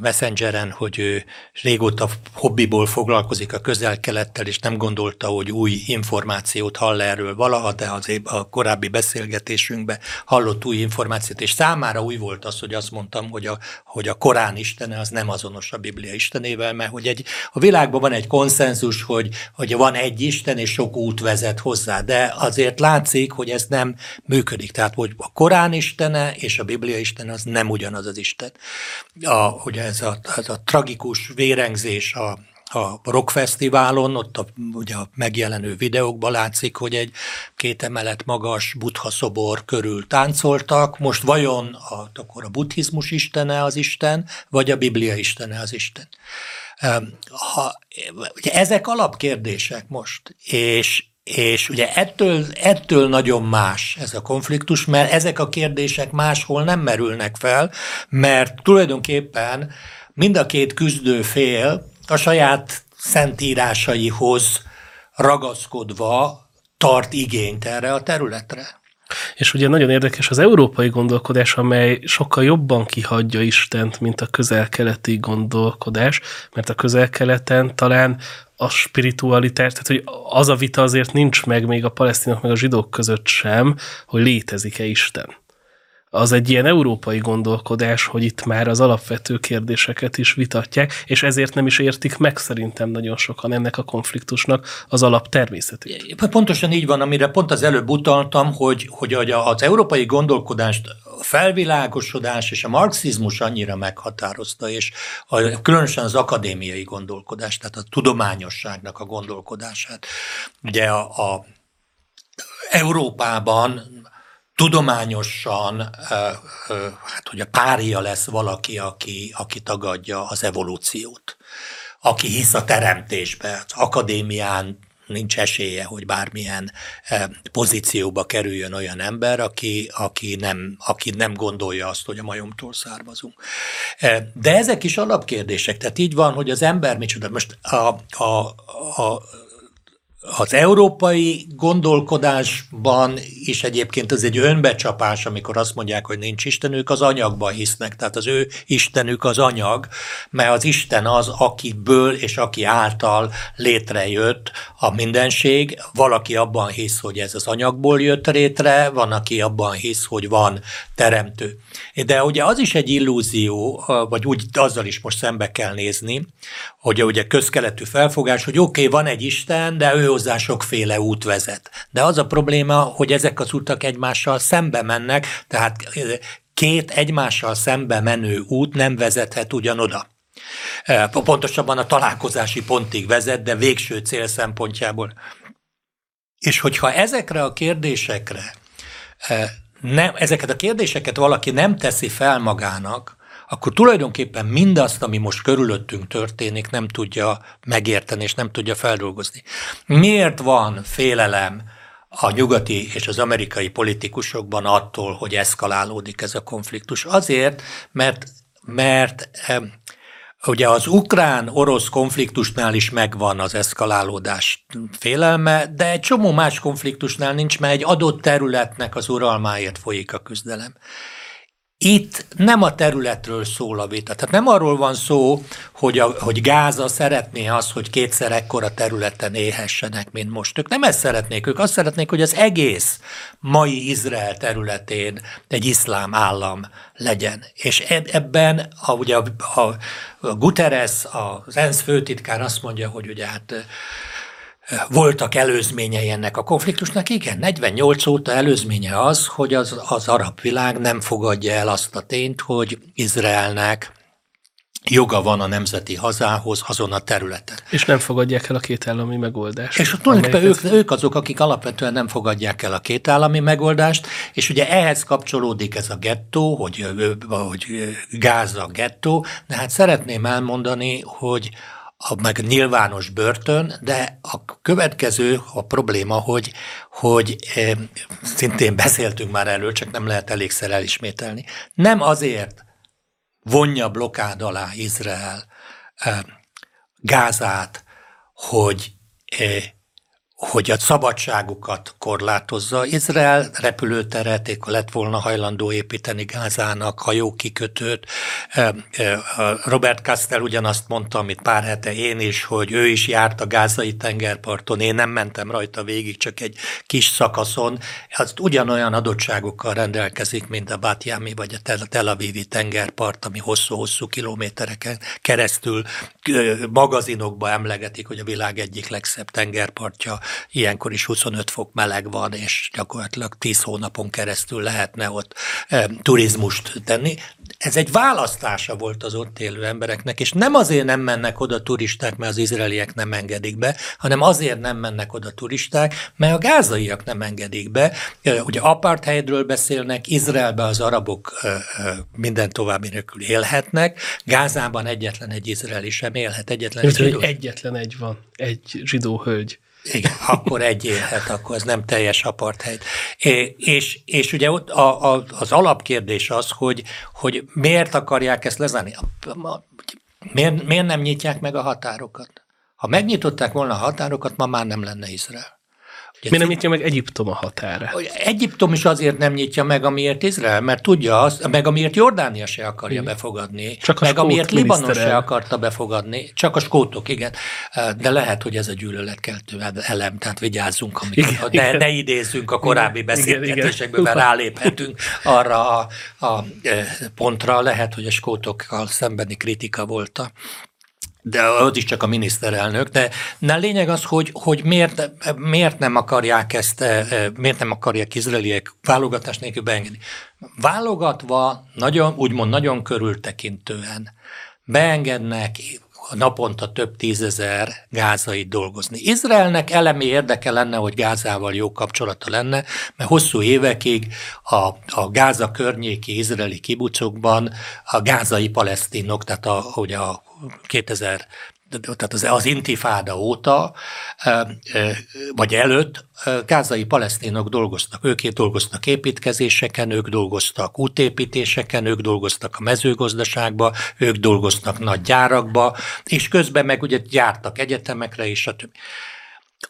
Messengeren, hogy ő régóta hobbiból foglalkozik a közel-kelettel, és nem gondolta, hogy új információt hall erről valaha, de az a korábbi beszélgetésünkben hallott új információt, és számára új volt az, hogy azt mondtam, hogy a, hogy a Korán istene az nem azonos a Biblia istenével, mert hogy egy a világban van egy konszenzus, hogy, hogy van egy Isten, és sok út vezet hozzá, de azért látszik, hogy ez nem működik. Tehát, hogy a Korán istene és a Biblia istene az nem ugyanaz az Isten. A, hogy ez a, ez a tragikus vérengzés a, a rockfesztiválon, ott a, ugye a megjelenő videókban látszik, hogy egy két emelet magas buddha szobor körül táncoltak. Most vajon a, akkor a buddhizmus istene az Isten, vagy a Biblia istene az Isten? Ha, ugye ezek alapkérdések most, és, és ugye ettől, ettől nagyon más ez a konfliktus, mert ezek a kérdések máshol nem merülnek fel, mert tulajdonképpen mind a két küzdő fél a saját szentírásaihoz ragaszkodva tart igényt erre a területre. És ugye nagyon érdekes az európai gondolkodás, amely sokkal jobban kihagyja Istent, mint a közel-keleti gondolkodás, mert a közel-keleten talán a spiritualitás, tehát hogy az a vita azért nincs meg még a palesztinok meg a zsidók között sem, hogy létezik-e Isten az egy ilyen európai gondolkodás, hogy itt már az alapvető kérdéseket is vitatják, és ezért nem is értik meg szerintem nagyon sokan ennek a konfliktusnak az alap természetét. Pontosan így van, amire pont az előbb utaltam, hogy, hogy az európai gondolkodást felvilágosodás és a marxizmus annyira meghatározta, és a, különösen az akadémiai gondolkodást, tehát a tudományosságnak a gondolkodását. Ugye a, a Európában tudományosan, hát hogy a párja lesz valaki, aki, aki tagadja az evolúciót, aki hisz a teremtésbe, az akadémián nincs esélye, hogy bármilyen pozícióba kerüljön olyan ember, aki, aki, nem, aki nem gondolja azt, hogy a majomtól származunk. De ezek is alapkérdések, tehát így van, hogy az ember micsoda. Most a, a, a az európai gondolkodásban is egyébként ez egy önbecsapás, amikor azt mondják, hogy nincs Isten, ők az anyagban hisznek, tehát az ő Istenük az anyag, mert az Isten az, akiből és aki által létrejött a mindenség. Valaki abban hisz, hogy ez az anyagból jött létre, van, aki abban hisz, hogy van teremtő. De ugye az is egy illúzió, vagy úgy azzal is most szembe kell nézni, hogy ugye közkeletű felfogás, hogy oké, okay, van egy Isten, de ő hozzá sokféle út vezet. De az a probléma, hogy ezek az utak egymással szembe mennek, tehát két egymással szembe menő út nem vezethet ugyanoda. Pontosabban a találkozási pontig vezet, de végső cél szempontjából. És hogyha ezekre a kérdésekre nem, ezeket a kérdéseket valaki nem teszi fel magának, akkor tulajdonképpen mindazt, ami most körülöttünk történik, nem tudja megérteni és nem tudja feldolgozni. Miért van félelem a nyugati és az amerikai politikusokban attól, hogy eszkalálódik ez a konfliktus? Azért, mert, mert Ugye az ukrán-orosz konfliktusnál is megvan az eszkalálódás félelme, de egy csomó más konfliktusnál nincs, mert egy adott területnek az uralmáért folyik a küzdelem. Itt nem a területről szól a vita. Tehát nem arról van szó, hogy, a, hogy Gáza szeretné azt, hogy kétszer ekkora területen éhessenek, mint most. Ők nem ezt szeretnék, ők azt szeretnék, hogy az egész mai Izrael területén egy iszlám állam legyen. És ebben, a, ugye a, a, a Guterres, az ENSZ főtitkár azt mondja, hogy ugye hát voltak előzményei ennek a konfliktusnak? Igen, 48 óta előzménye az, hogy az, az arab világ nem fogadja el azt a tényt, hogy Izraelnek joga van a nemzeti hazához azon a területen. És nem fogadják el a kétállami megoldást. És tulajdonképpen ők, ők azok, akik alapvetően nem fogadják el a kétállami megoldást, és ugye ehhez kapcsolódik ez a gettó, hogy, hogy Gáza gettó, de hát szeretném elmondani, hogy a, meg nyilvános börtön, de a következő a probléma, hogy, hogy e, szintén beszéltünk már erről, csak nem lehet elégszer elismételni. Nem azért vonja blokád alá Izrael e, Gázát, hogy e, hogy a szabadságukat korlátozza. Izrael repülőteret lett volna hajlandó építeni Gázának, hajókikötőt. Robert Castell ugyanazt mondta, amit pár hete én is, hogy ő is járt a gázai tengerparton, én nem mentem rajta végig, csak egy kis szakaszon. Az ugyanolyan adottságokkal rendelkezik, mint a Bátjámi vagy a Tel Avivi tengerpart, ami hosszú-hosszú kilométereken keresztül magazinokba emlegetik, hogy a világ egyik legszebb tengerpartja ilyenkor is 25 fok meleg van, és gyakorlatilag 10 hónapon keresztül lehetne ott e, turizmust tenni. Ez egy választása volt az ott élő embereknek, és nem azért nem mennek oda turisták, mert az izraeliek nem engedik be, hanem azért nem mennek oda turisták, mert a gázaiak nem engedik be. Ugye apartheidről beszélnek, Izraelben az arabok minden további nélkül élhetnek, Gázában egyetlen egy izraeli sem élhet, egyetlen egy zsidó. Egyetlen egy van, egy zsidó hölgy. Igen, akkor egy élhet, akkor ez nem teljes apartheid. És, és ugye ott a, a, az alapkérdés az, hogy, hogy miért akarják ezt lezárni? Miért, miért nem nyitják meg a határokat? Ha megnyitották volna a határokat, ma már nem lenne Izrael. Miért nem nyitja meg Egyiptom a határa? Egyiptom is azért nem nyitja meg, amiért Izrael, mert tudja azt, meg amiért Jordánia se akarja igen. befogadni, csak a meg amiért Libanon se akarta befogadni, csak a skótok, igen. De lehet, hogy ez a gyűlöletkeltő elem, tehát vigyázzunk, amikor, igen, de igen. ne idézzünk a korábbi igen, beszélgetésekből, mert ráléphetünk arra a, a pontra, lehet, hogy a skótokkal szembeni kritika volt a de az is csak a miniszterelnök, de, de a lényeg az, hogy, hogy miért, miért nem akarják ezt, eh, eh, miért nem akarják izraeliek válogatás nélkül beengedni. Válogatva, nagyon, úgymond nagyon körültekintően beengednek naponta több tízezer gázait dolgozni. Izraelnek elemi érdeke lenne, hogy Gázával jó kapcsolata lenne, mert hosszú évekig a, a Gáza környéki izraeli kibucokban a gázai palesztinok, tehát a, hogy a 2000 tehát az, az intifáda óta, vagy előtt gázai palesztinok dolgoztak. Ők dolgoztak építkezéseken, ők dolgoztak útépítéseken, ők dolgoztak a mezőgazdaságba, ők dolgoztak nagy gyárakba, és közben meg ugye gyártak egyetemekre és a többi.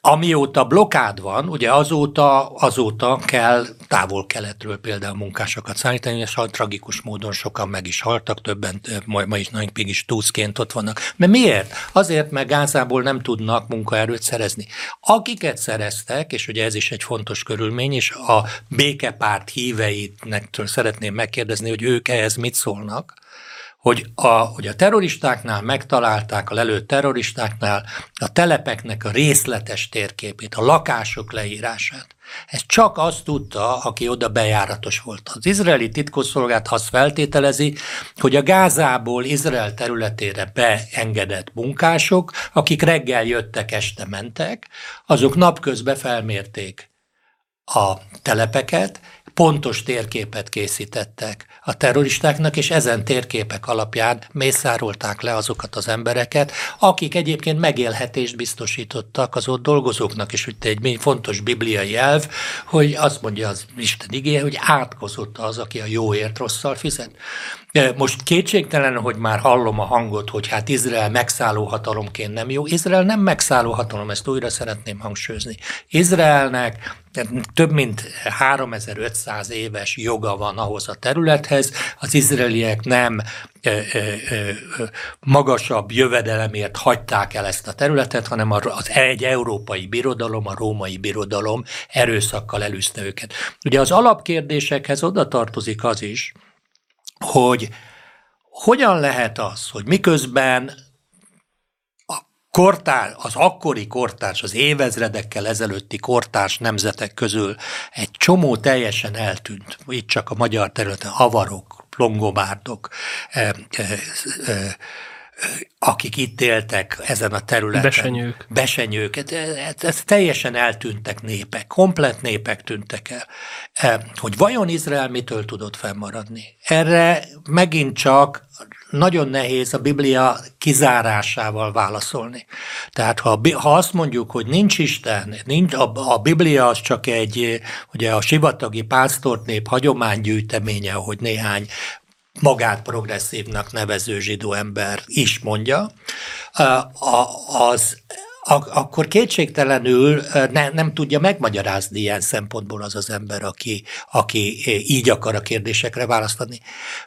Amióta blokád van, ugye azóta, azóta kell távol-keletről például munkásokat szállítani, és tragikus módon sokan meg is haltak, többen ma, ma is nagyon is túszként ott vannak. Mert miért? Azért, mert Gázából nem tudnak munkaerőt szerezni. Akiket szereztek, és ugye ez is egy fontos körülmény, és a békepárt híveinek szeretném megkérdezni, hogy ők ehhez mit szólnak, hogy a, hogy a terroristáknál megtalálták, a lelőtt terroristáknál a telepeknek a részletes térképét, a lakások leírását. Ez csak azt tudta, aki oda bejáratos volt. Az izraeli titkosszolgált azt feltételezi, hogy a Gázából Izrael területére beengedett munkások, akik reggel jöttek, este mentek, azok napközben felmérték a telepeket, pontos térképet készítettek a terroristáknak, és ezen térképek alapján mészárolták le azokat az embereket, akik egyébként megélhetést biztosítottak az ott dolgozóknak, és hogy egy fontos bibliai elv, hogy azt mondja az Isten igéje, hogy átkozott az, aki a jóért rosszal fizet. Most kétségtelen, hogy már hallom a hangot, hogy hát Izrael megszálló hatalomként nem jó. Izrael nem megszálló hatalom, ezt újra szeretném hangsúlyozni. Izraelnek több mint 3500 éves joga van ahhoz a területhez. Az izraeliek nem magasabb jövedelemért hagyták el ezt a területet, hanem az egy európai birodalom, a római birodalom erőszakkal elűzte őket. Ugye az alapkérdésekhez oda tartozik az is, hogy hogyan lehet az, hogy miközben kortár, az akkori kortárs, az évezredekkel ezelőtti kortárs nemzetek közül egy csomó teljesen eltűnt, itt csak a magyar területen, avarok, longobárdok, eh, eh, eh, akik itt éltek ezen a területen. Besenyők. Besenyők. Ez, ez teljesen eltűntek népek, komplet népek tűntek el. E, hogy vajon Izrael mitől tudott fennmaradni? Erre megint csak nagyon nehéz a Biblia kizárásával válaszolni. Tehát ha, ha azt mondjuk, hogy nincs Isten, nincs, a, a Biblia az csak egy, ugye a sivatagi pásztornép hagyománygyűjteménye, hogy néhány magát progresszívnak nevező zsidó ember is mondja, az akkor kétségtelenül ne, nem tudja megmagyarázni ilyen szempontból az az ember, aki, aki így akar a kérdésekre választani.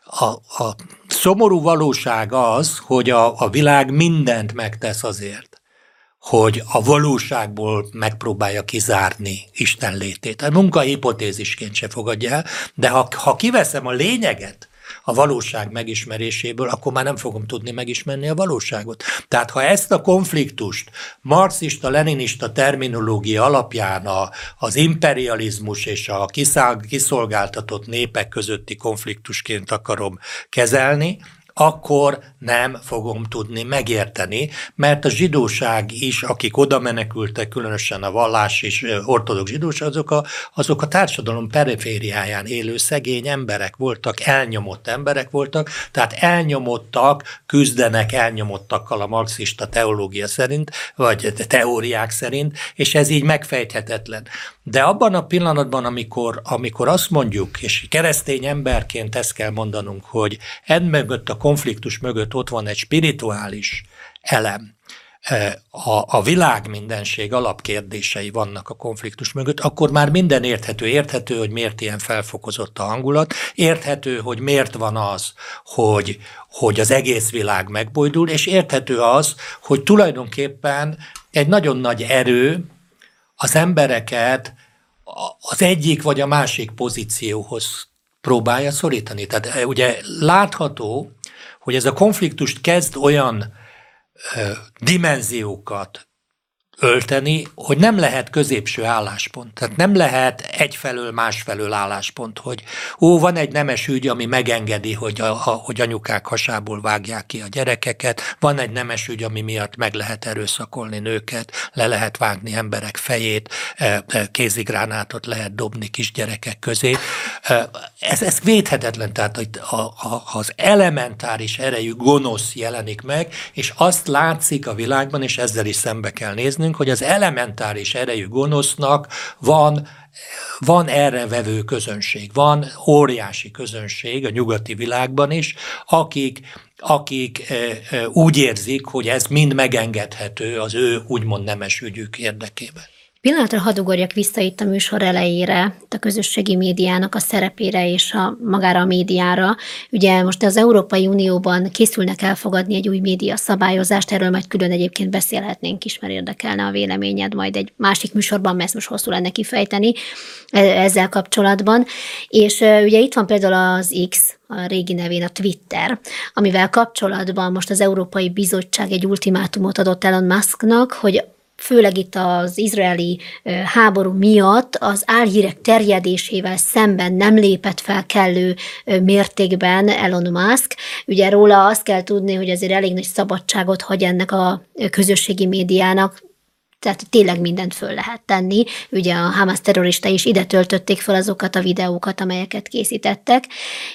A, a szomorú valóság az, hogy a, a világ mindent megtesz azért, hogy a valóságból megpróbálja kizárni Isten létét. A munka hipotézisként se fogadja el, de ha, ha kiveszem a lényeget, a valóság megismeréséből, akkor már nem fogom tudni megismerni a valóságot. Tehát ha ezt a konfliktust marxista-leninista terminológia alapján a, az imperializmus és a kiszolgáltatott népek közötti konfliktusként akarom kezelni, akkor nem fogom tudni megérteni, mert a zsidóság is, akik oda menekültek, különösen a vallás és ortodox zsidóság, azok a, azok a társadalom perifériáján élő szegény emberek voltak, elnyomott emberek voltak, tehát elnyomottak, küzdenek elnyomottakkal a marxista teológia szerint, vagy teóriák szerint, és ez így megfejthetetlen. De abban a pillanatban, amikor, amikor azt mondjuk, és keresztény emberként ezt kell mondanunk, hogy mögött a konfliktus mögött ott van egy spirituális elem, e, a, a világ mindenség alapkérdései vannak a konfliktus mögött, akkor már minden érthető. Érthető, hogy miért ilyen felfokozott a hangulat, érthető, hogy miért van az, hogy, hogy az egész világ megbojdul, és érthető az, hogy tulajdonképpen egy nagyon nagy erő az embereket az egyik vagy a másik pozícióhoz próbálja szorítani. Tehát e, ugye látható, hogy ez a konfliktust kezd olyan ö, dimenziókat ölteni, hogy nem lehet középső álláspont. Tehát nem lehet egyfelől másfelől álláspont, hogy ó, van egy nemes ügy, ami megengedi, hogy, a, a, hogy anyukák hasából vágják ki a gyerekeket, van egy nemes ügy, ami miatt meg lehet erőszakolni nőket, le lehet vágni emberek fejét, e, e, kézigránátot lehet dobni kisgyerekek közé. Ez, ez védhetetlen, tehát hogy ha az elementáris erejű gonosz jelenik meg, és azt látszik a világban, és ezzel is szembe kell néznünk, hogy az elementáris erejű gonosznak van van erre vevő közönség, van óriási közönség a nyugati világban is, akik, akik úgy érzik, hogy ez mind megengedhető az ő úgymond nemes ügyük érdekében. Pillanatra hadd ugorjak vissza itt a műsor elejére, a közösségi médiának a szerepére és a, magára a médiára. Ugye most az Európai Unióban készülnek elfogadni egy új média szabályozást, erről majd külön egyébként beszélhetnénk is, mert érdekelne a véleményed majd egy másik műsorban, mert most hosszú lenne kifejteni e, ezzel kapcsolatban. És ugye itt van például az X, a régi nevén a Twitter, amivel kapcsolatban most az Európai Bizottság egy ultimátumot adott Elon Musknak, hogy főleg itt az izraeli háború miatt az álhírek terjedésével szemben nem lépett fel kellő mértékben Elon Musk. Ugye róla azt kell tudni, hogy azért elég nagy szabadságot hagy ennek a közösségi médiának, tehát tényleg mindent föl lehet tenni. Ugye a Hamas terrorista is ide töltötték fel azokat a videókat, amelyeket készítettek,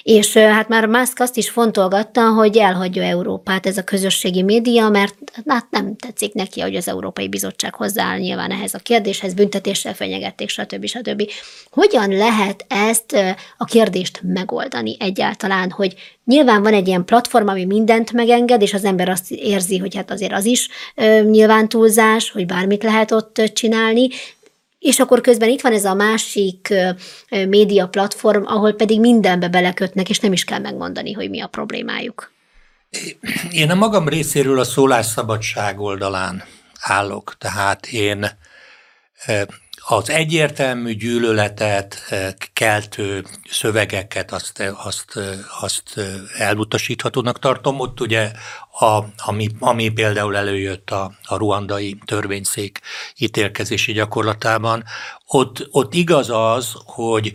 és hát már Musk azt is fontolgatta, hogy elhagyja Európát ez a közösségi média, mert hát nem tetszik neki, hogy az Európai Bizottság hozzááll nyilván ehhez a kérdéshez, büntetéssel fenyegették, stb. stb. Hogyan lehet ezt a kérdést megoldani egyáltalán, hogy Nyilván van egy ilyen platform, ami mindent megenged, és az ember azt érzi, hogy hát azért az is ö, nyilván túlzás, hogy bármit lehet ott csinálni, és akkor közben itt van ez a másik média platform, ahol pedig mindenbe belekötnek, és nem is kell megmondani, hogy mi a problémájuk. Én a magam részéről a szólásszabadság oldalán állok, tehát én az egyértelmű gyűlöletet eh, keltő szövegeket azt, eh, azt, eh, azt elutasíthatónak tartom. Ott ugye, a, ami, ami például előjött a, a ruandai törvényszék ítélkezési gyakorlatában, ott, ott igaz az, hogy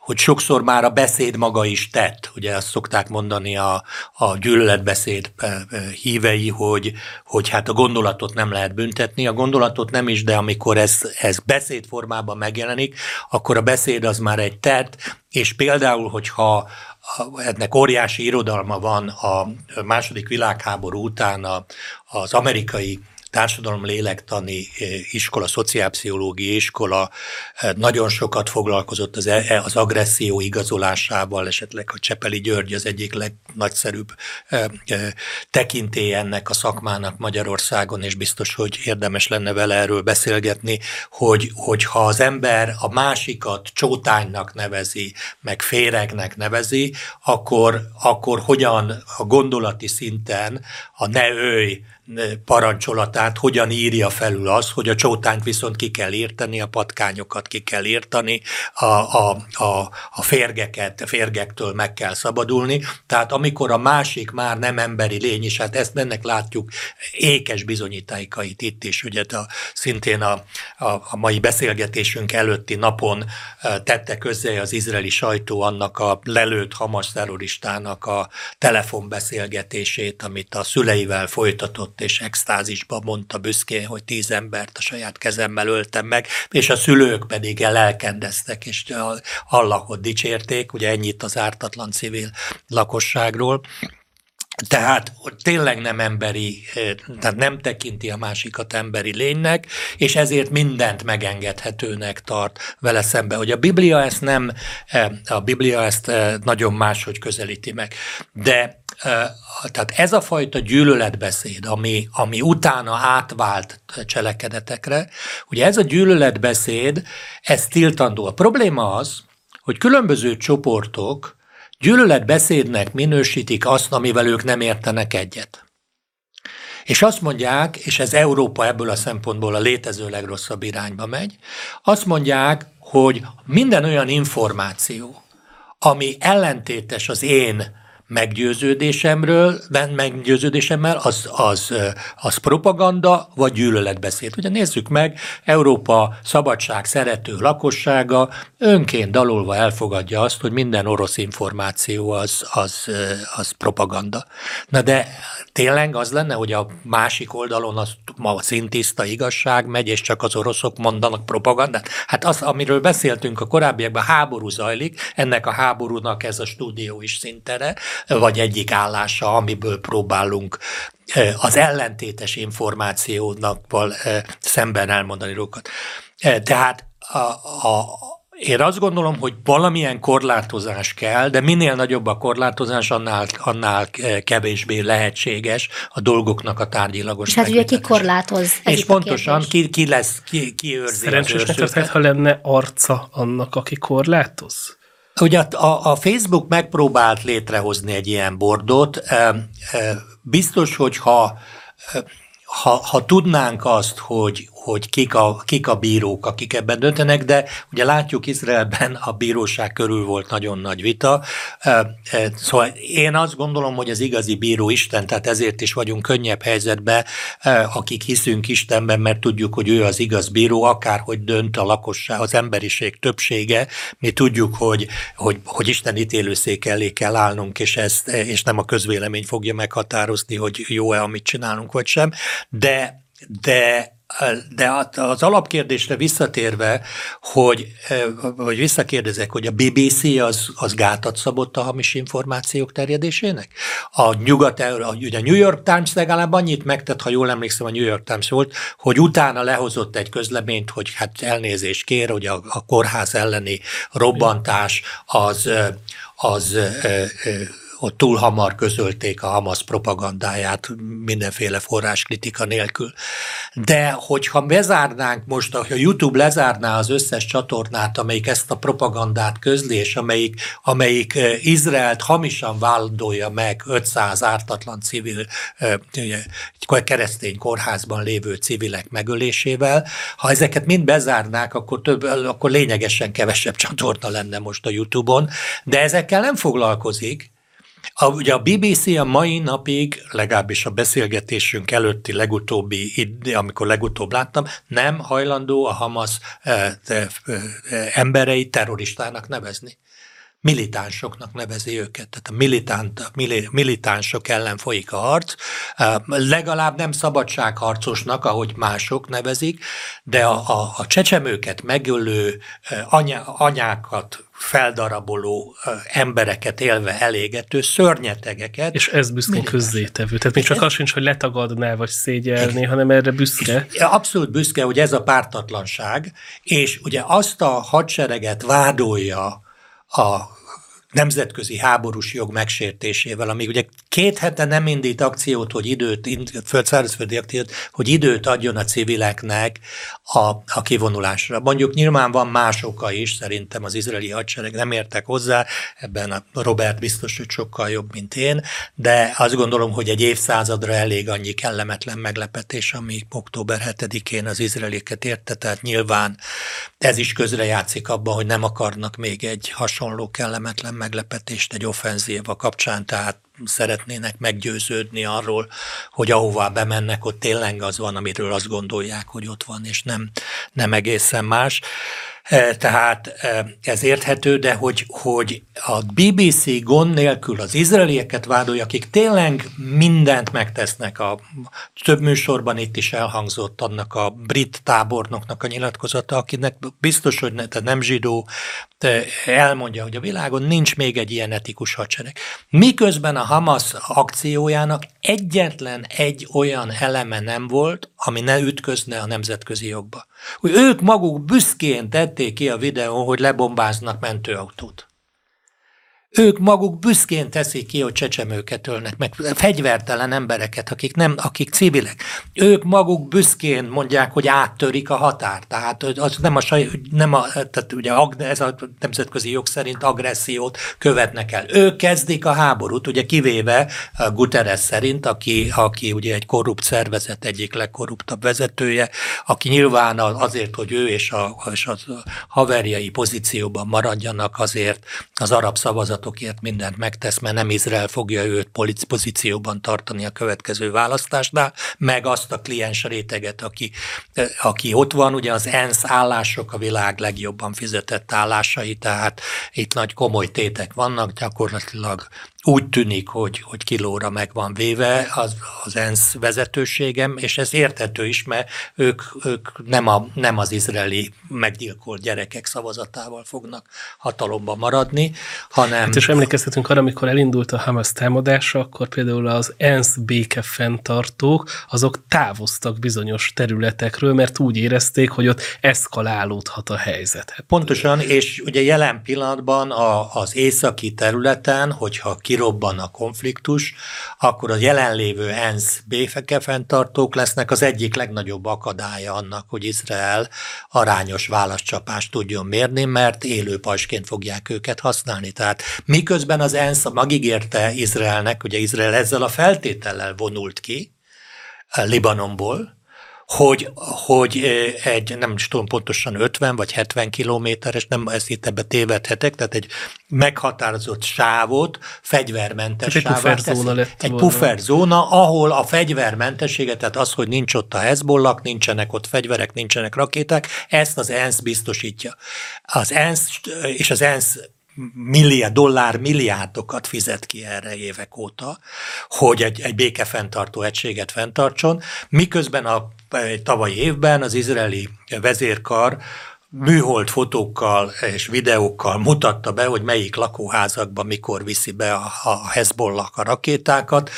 hogy sokszor már a beszéd maga is tett. Ugye azt szokták mondani a, a gyűlöletbeszéd eh, eh, hívei, hogy, hogy hát a gondolatot nem lehet büntetni. A gondolatot nem is, de amikor ez, ez beszédformában megjelenik, akkor a beszéd az már egy tett, és például, hogyha ennek óriási irodalma van a második világháború után az amerikai társadalom lélektani eh, iskola, szociálpszichológiai iskola eh, nagyon sokat foglalkozott az, e, az agresszió igazolásával, esetleg a Csepeli György az egyik legnagyszerűbb eh, tekintély ennek a szakmának Magyarországon, és biztos, hogy érdemes lenne vele erről beszélgetni, hogy, hogy ha az ember a másikat csótánynak nevezi, meg féregnek nevezi, akkor, akkor hogyan a gondolati szinten a ne őj parancsolatát hogyan írja felül az, hogy a csótányt viszont ki kell írtani, a patkányokat ki kell írtani, a, a, a, a férgeket, a férgektől meg kell szabadulni. Tehát amikor a másik már nem emberi lény, és hát ezt ennek látjuk ékes bizonyítékait itt is, ugye a, szintén a, a, a mai beszélgetésünk előtti napon tette közzé az izraeli sajtó annak a lelőtt Hamas terroristának a telefonbeszélgetését, amit a szüleivel folytatott és extázisba mondta büszkén, hogy tíz embert a saját kezemmel öltem meg, és a szülők pedig lelkendeztek, és Allahot dicsérték, ugye ennyit az ártatlan civil lakosságról. Tehát tényleg nem emberi, eh, tehát nem tekinti a másikat emberi lénynek, és ezért mindent megengedhetőnek tart vele szembe. Hogy a Biblia ezt nem, eh, a Biblia ezt eh, nagyon máshogy közelíti meg. De tehát ez a fajta gyűlöletbeszéd, ami, ami utána átvált cselekedetekre, ugye ez a gyűlöletbeszéd, ez tiltandó. A probléma az, hogy különböző csoportok gyűlöletbeszédnek minősítik azt, amivel ők nem értenek egyet. És azt mondják, és ez Európa ebből a szempontból a létező legrosszabb irányba megy, azt mondják, hogy minden olyan információ, ami ellentétes az én meggyőződésemről, meggyőződésemmel, az, az, az propaganda vagy gyűlöletbeszéd. Ugye nézzük meg, Európa szabadság szerető lakossága önként dalolva elfogadja azt, hogy minden orosz információ az, az, az propaganda. Na de tényleg az lenne, hogy a másik oldalon az ma szintiszta igazság megy, és csak az oroszok mondanak propagandát? Hát az, amiről beszéltünk a korábbiakban, háború zajlik, ennek a háborúnak ez a stúdió is szintere, vagy egyik állása, amiből próbálunk az ellentétes információnak szemben elmondani rókat. Tehát a, a, én azt gondolom, hogy valamilyen korlátozás kell, de minél nagyobb a korlátozás, annál, annál kevésbé lehetséges a dolgoknak a tárgyilagos És hát ugye ki korlátoz? És pontosan ki, ki lesz, ki, ki őrzi Szerencsésnek ha lenne arca annak, aki korlátoz? Ugye a, a Facebook megpróbált létrehozni egy ilyen bordot. Biztos, hogy ha, ha, ha tudnánk azt, hogy, hogy kik a, kik a bírók, akik ebben döntenek, de ugye látjuk Izraelben a bíróság körül volt nagyon nagy vita. Szóval én azt gondolom, hogy az igazi bíró Isten, tehát ezért is vagyunk könnyebb helyzetben, akik hiszünk Istenben, mert tudjuk, hogy ő az igaz bíró, akárhogy dönt a lakosság, az emberiség többsége. Mi tudjuk, hogy, hogy, hogy Isten ítélőszék elé kell állnunk, és, ezt, és nem a közvélemény fogja meghatározni, hogy jó-e, amit csinálunk, vagy sem. De, de de az alapkérdésre visszatérve, hogy, hogy visszakérdezek, hogy a BBC az, az gátat szabott a hamis információk terjedésének? A nyugat, ugye a New York Times legalább annyit megtett, ha jól emlékszem, a New York Times volt, hogy utána lehozott egy közleményt, hogy hát elnézést kér, hogy a, a kórház elleni robbantás az, az, ott túl hamar közölték a Hamas propagandáját mindenféle forráskritika nélkül. De hogyha bezárnánk most, ha YouTube lezárná az összes csatornát, amelyik ezt a propagandát közli, és amelyik, amelyik eh, Izraelt hamisan vádolja meg 500 ártatlan civil, eh, egy keresztény kórházban lévő civilek megölésével, ha ezeket mind bezárnák, akkor, több, akkor lényegesen kevesebb csatorna lenne most a YouTube-on, de ezekkel nem foglalkozik, a, ugye a BBC a mai napig, legalábbis a beszélgetésünk előtti legutóbbi, amikor legutóbb láttam, nem hajlandó a Hamas e, e, e, emberei terroristának nevezni. Militánsoknak nevezi őket, tehát a militánt, militánsok ellen folyik a harc, legalább nem szabadságharcosnak, ahogy mások nevezik, de a, a, a csecsemőket megölő anya, anyákat feldaraboló embereket élve elégető szörnyetegeket. És ez büszkén közzétevő. Tehát még csak ez... az sincs, hogy letagadná vagy szégyelné, hanem erre büszke. Abszolút büszke, hogy ez a pártatlanság, és ugye azt a hadsereget vádolja a nemzetközi háborús jog megsértésével, amíg ugye két hete nem indít akciót, hogy időt, földszárazföldi akciót, hogy időt adjon a civileknek a, a kivonulásra. Mondjuk nyilván van más oka is, szerintem az izraeli hadsereg nem értek hozzá, ebben a Robert biztos, hogy sokkal jobb, mint én, de azt gondolom, hogy egy évszázadra elég annyi kellemetlen meglepetés, ami október 7-én az izraeliket érte, tehát nyilván ez is közrejátszik abban, hogy nem akarnak még egy hasonló kellemetlen meglepetést egy offenzíva kapcsán, tehát szeretnének meggyőződni arról, hogy ahová bemennek, ott tényleg az van, amiről azt gondolják, hogy ott van, és nem, nem egészen más. E, tehát e, ez érthető, de hogy, hogy a BBC gond nélkül az izraelieket vádolja, akik tényleg mindent megtesznek, a több műsorban itt is elhangzott annak a brit tábornoknak a nyilatkozata, akinek biztos, hogy ne, nem zsidó, elmondja, hogy a világon nincs még egy ilyen etikus hadsereg. Miközben a Hamas akciójának egyetlen egy olyan eleme nem volt, ami ne ütközne a nemzetközi jogba. Hogy ők maguk büszkén tették ki a videó, hogy lebombáznak mentőautót. Ők maguk büszkén teszik ki, hogy csecsemőket ölnek meg, fegyvertelen embereket, akik, nem, akik civilek. Ők maguk büszkén mondják, hogy áttörik a határ. Tehát az nem a, saj, nem a tehát ugye ez a nemzetközi jog szerint agressziót követnek el. Ők kezdik a háborút, ugye kivéve Guterres szerint, aki, aki ugye egy korrupt szervezet egyik legkorruptabb vezetője, aki nyilván azért, hogy ő és a, és a haverjai pozícióban maradjanak, azért az arab szavazat áldozatokért mindent megtesz, mert nem Izrael fogja őt pozícióban tartani a következő választásnál, meg azt a kliens réteget, aki, aki ott van, ugye az ENSZ állások a világ legjobban fizetett állásai, tehát itt nagy komoly tétek vannak, gyakorlatilag úgy tűnik, hogy, hogy kilóra meg van véve az, az ENSZ vezetőségem, és ez érthető is, mert ők, ők nem, a, nem az izraeli meggyilkolt gyerekek szavazatával fognak hatalomban maradni, hanem... Hát és emlékeztetünk arra, amikor elindult a Hamas támadása, akkor például az ENSZ békefenntartók, azok távoztak bizonyos területekről, mert úgy érezték, hogy ott eszkalálódhat a helyzet. Hát, Pontosan, és ugye jelen pillanatban a, az északi területen, hogyha kirobban a konfliktus, akkor a jelenlévő ENSZ békefenntartók lesznek az egyik legnagyobb akadálya annak, hogy Izrael arányos válaszcsapást tudjon mérni, mert élő pajsként fogják őket használni. Tehát miközben az ENSZ magígérte Izraelnek, ugye Izrael ezzel a feltétellel vonult ki Libanonból, hogy, hogy egy, nem is tudom pontosan 50 vagy 70 kilométeres, nem ezt itt ebbe tévedhetek, tehát egy meghatározott sávot, fegyvermentes egy pufferzóna lett Egy pufferzóna, ahol a fegyvermentességet, tehát az, hogy nincs ott a Hezbollah, nincsenek ott fegyverek, nincsenek rakéták, ezt az ENSZ biztosítja. Az ENSZ és az ENSZ milliárd, dollár milliárdokat fizet ki erre évek óta, hogy egy, egy békefenntartó egységet fenntartson, miközben a tavalyi évben az izraeli vezérkar műhold fotókkal és videókkal mutatta be, hogy melyik lakóházakban mikor viszi be a, a Hezbollah a rakétákat.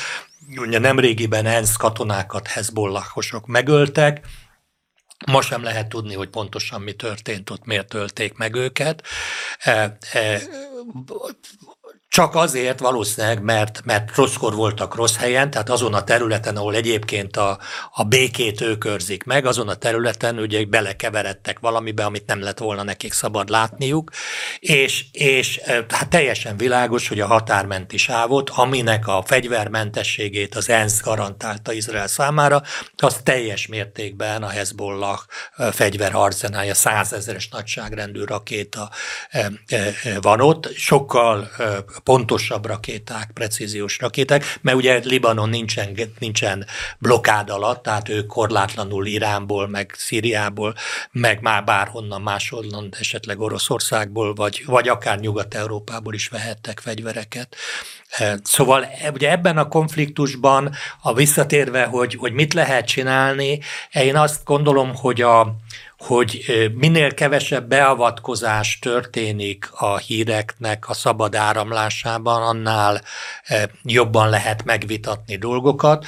Ugye nemrégiben ENSZ katonákat Hezbollahosok megöltek, Ma sem lehet tudni, hogy pontosan mi történt ott, miért ölték meg őket. Csak azért valószínűleg, mert, mert rosszkor voltak rossz helyen, tehát azon a területen, ahol egyébként a, a békét ők őrzik meg, azon a területen ugye belekeveredtek valamibe, amit nem lett volna nekik szabad látniuk, és, és hát teljesen világos, hogy a határmenti sávot, aminek a fegyvermentességét az ENSZ garantálta Izrael számára, az teljes mértékben a Hezbollah fegyverarzenája, százezeres nagyságrendű rakéta van ott, sokkal pontosabb rakéták, precíziós rakéták, mert ugye Libanon nincsen, nincsen blokád alatt, tehát ők korlátlanul Iránból, meg Szíriából, meg már bárhonnan máshonnan, esetleg Oroszországból, vagy, vagy akár Nyugat-Európából is vehettek fegyvereket. E, szóval e, ugye ebben a konfliktusban, a visszatérve, hogy, hogy mit lehet csinálni, én azt gondolom, hogy a, hogy minél kevesebb beavatkozás történik a híreknek a szabad áramlásában, annál jobban lehet megvitatni dolgokat,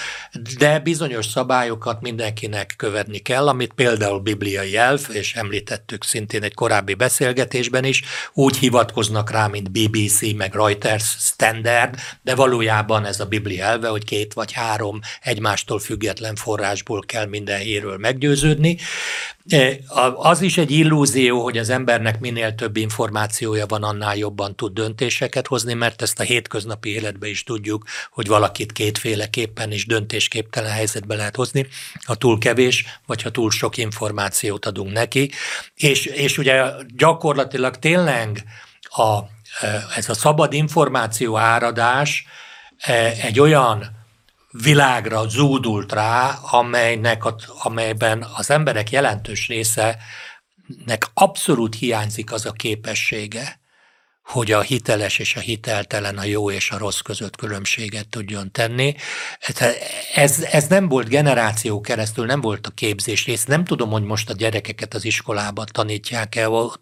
de bizonyos szabályokat mindenkinek követni kell, amit például bibliai elf, és említettük szintén egy korábbi beszélgetésben is, úgy hivatkoznak rá, mint BBC, meg Reuters standard, de valójában ez a biblia elve, hogy két vagy három egymástól független forrásból kell minden hírről meggyőződni. Az is egy illúzió, hogy az embernek minél több információja van, annál jobban tud döntéseket hozni, mert ezt a hétköznapi életben is tudjuk, hogy valakit kétféleképpen is döntésképtelen helyzetbe lehet hozni, ha túl kevés, vagy ha túl sok információt adunk neki. És, és ugye gyakorlatilag tényleg a, ez a szabad információ áradás egy olyan világra zúdult rá, amelynek, a, amelyben az emberek jelentős része nek abszolút hiányzik az a képessége, hogy a hiteles és a hiteltelen, a jó és a rossz között különbséget tudjon tenni. Ez, ez nem volt generáció keresztül, nem volt a képzés rész. Nem tudom, hogy most a gyerekeket az iskolában tanítják el,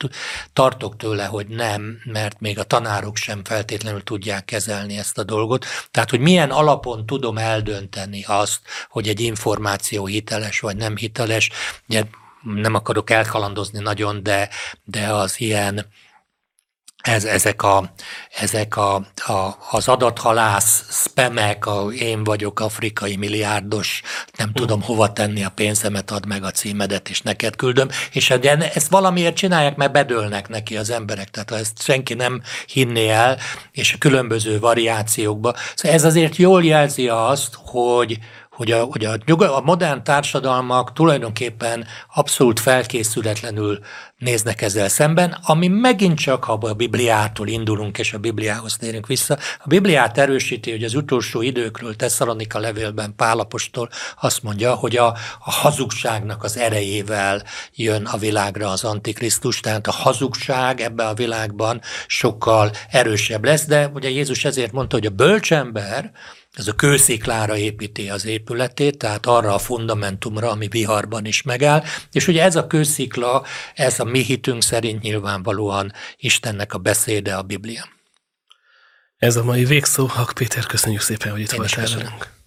tartok tőle, hogy nem, mert még a tanárok sem feltétlenül tudják kezelni ezt a dolgot. Tehát, hogy milyen alapon tudom eldönteni azt, hogy egy információ hiteles vagy nem hiteles. Nem akarok elkalandozni nagyon, de, de az ilyen ez, ezek, a, ezek a, a, az adathalász spamek, a én vagyok afrikai milliárdos, nem hm. tudom hova tenni a pénzemet, add meg a címedet, és neked küldöm. És ezt valamiért csinálják, mert bedőlnek neki az emberek. Tehát ezt senki nem hinné el, és a különböző variációkba. Szóval ez azért jól jelzi azt, hogy, hogy a, hogy a, nyuga, a modern társadalmak tulajdonképpen abszolút felkészületlenül néznek ezzel szemben, ami megint csak, ha a Bibliától indulunk és a Bibliához térünk vissza, a Bibliát erősíti, hogy az utolsó időkről Tesszalonika levélben Pálapostól azt mondja, hogy a, a hazugságnak az erejével jön a világra az Antikrisztus, tehát a hazugság ebbe a világban sokkal erősebb lesz, de ugye Jézus ezért mondta, hogy a bölcsember, ez a kősziklára építi az épületét, tehát arra a fundamentumra, ami viharban is megáll, és ugye ez a kőszikla, ez a mi hitünk szerint nyilvánvalóan Istennek a beszéde a Biblia. Ez a mai végszó. Hak Péter, köszönjük szépen, hogy itt voltál velünk.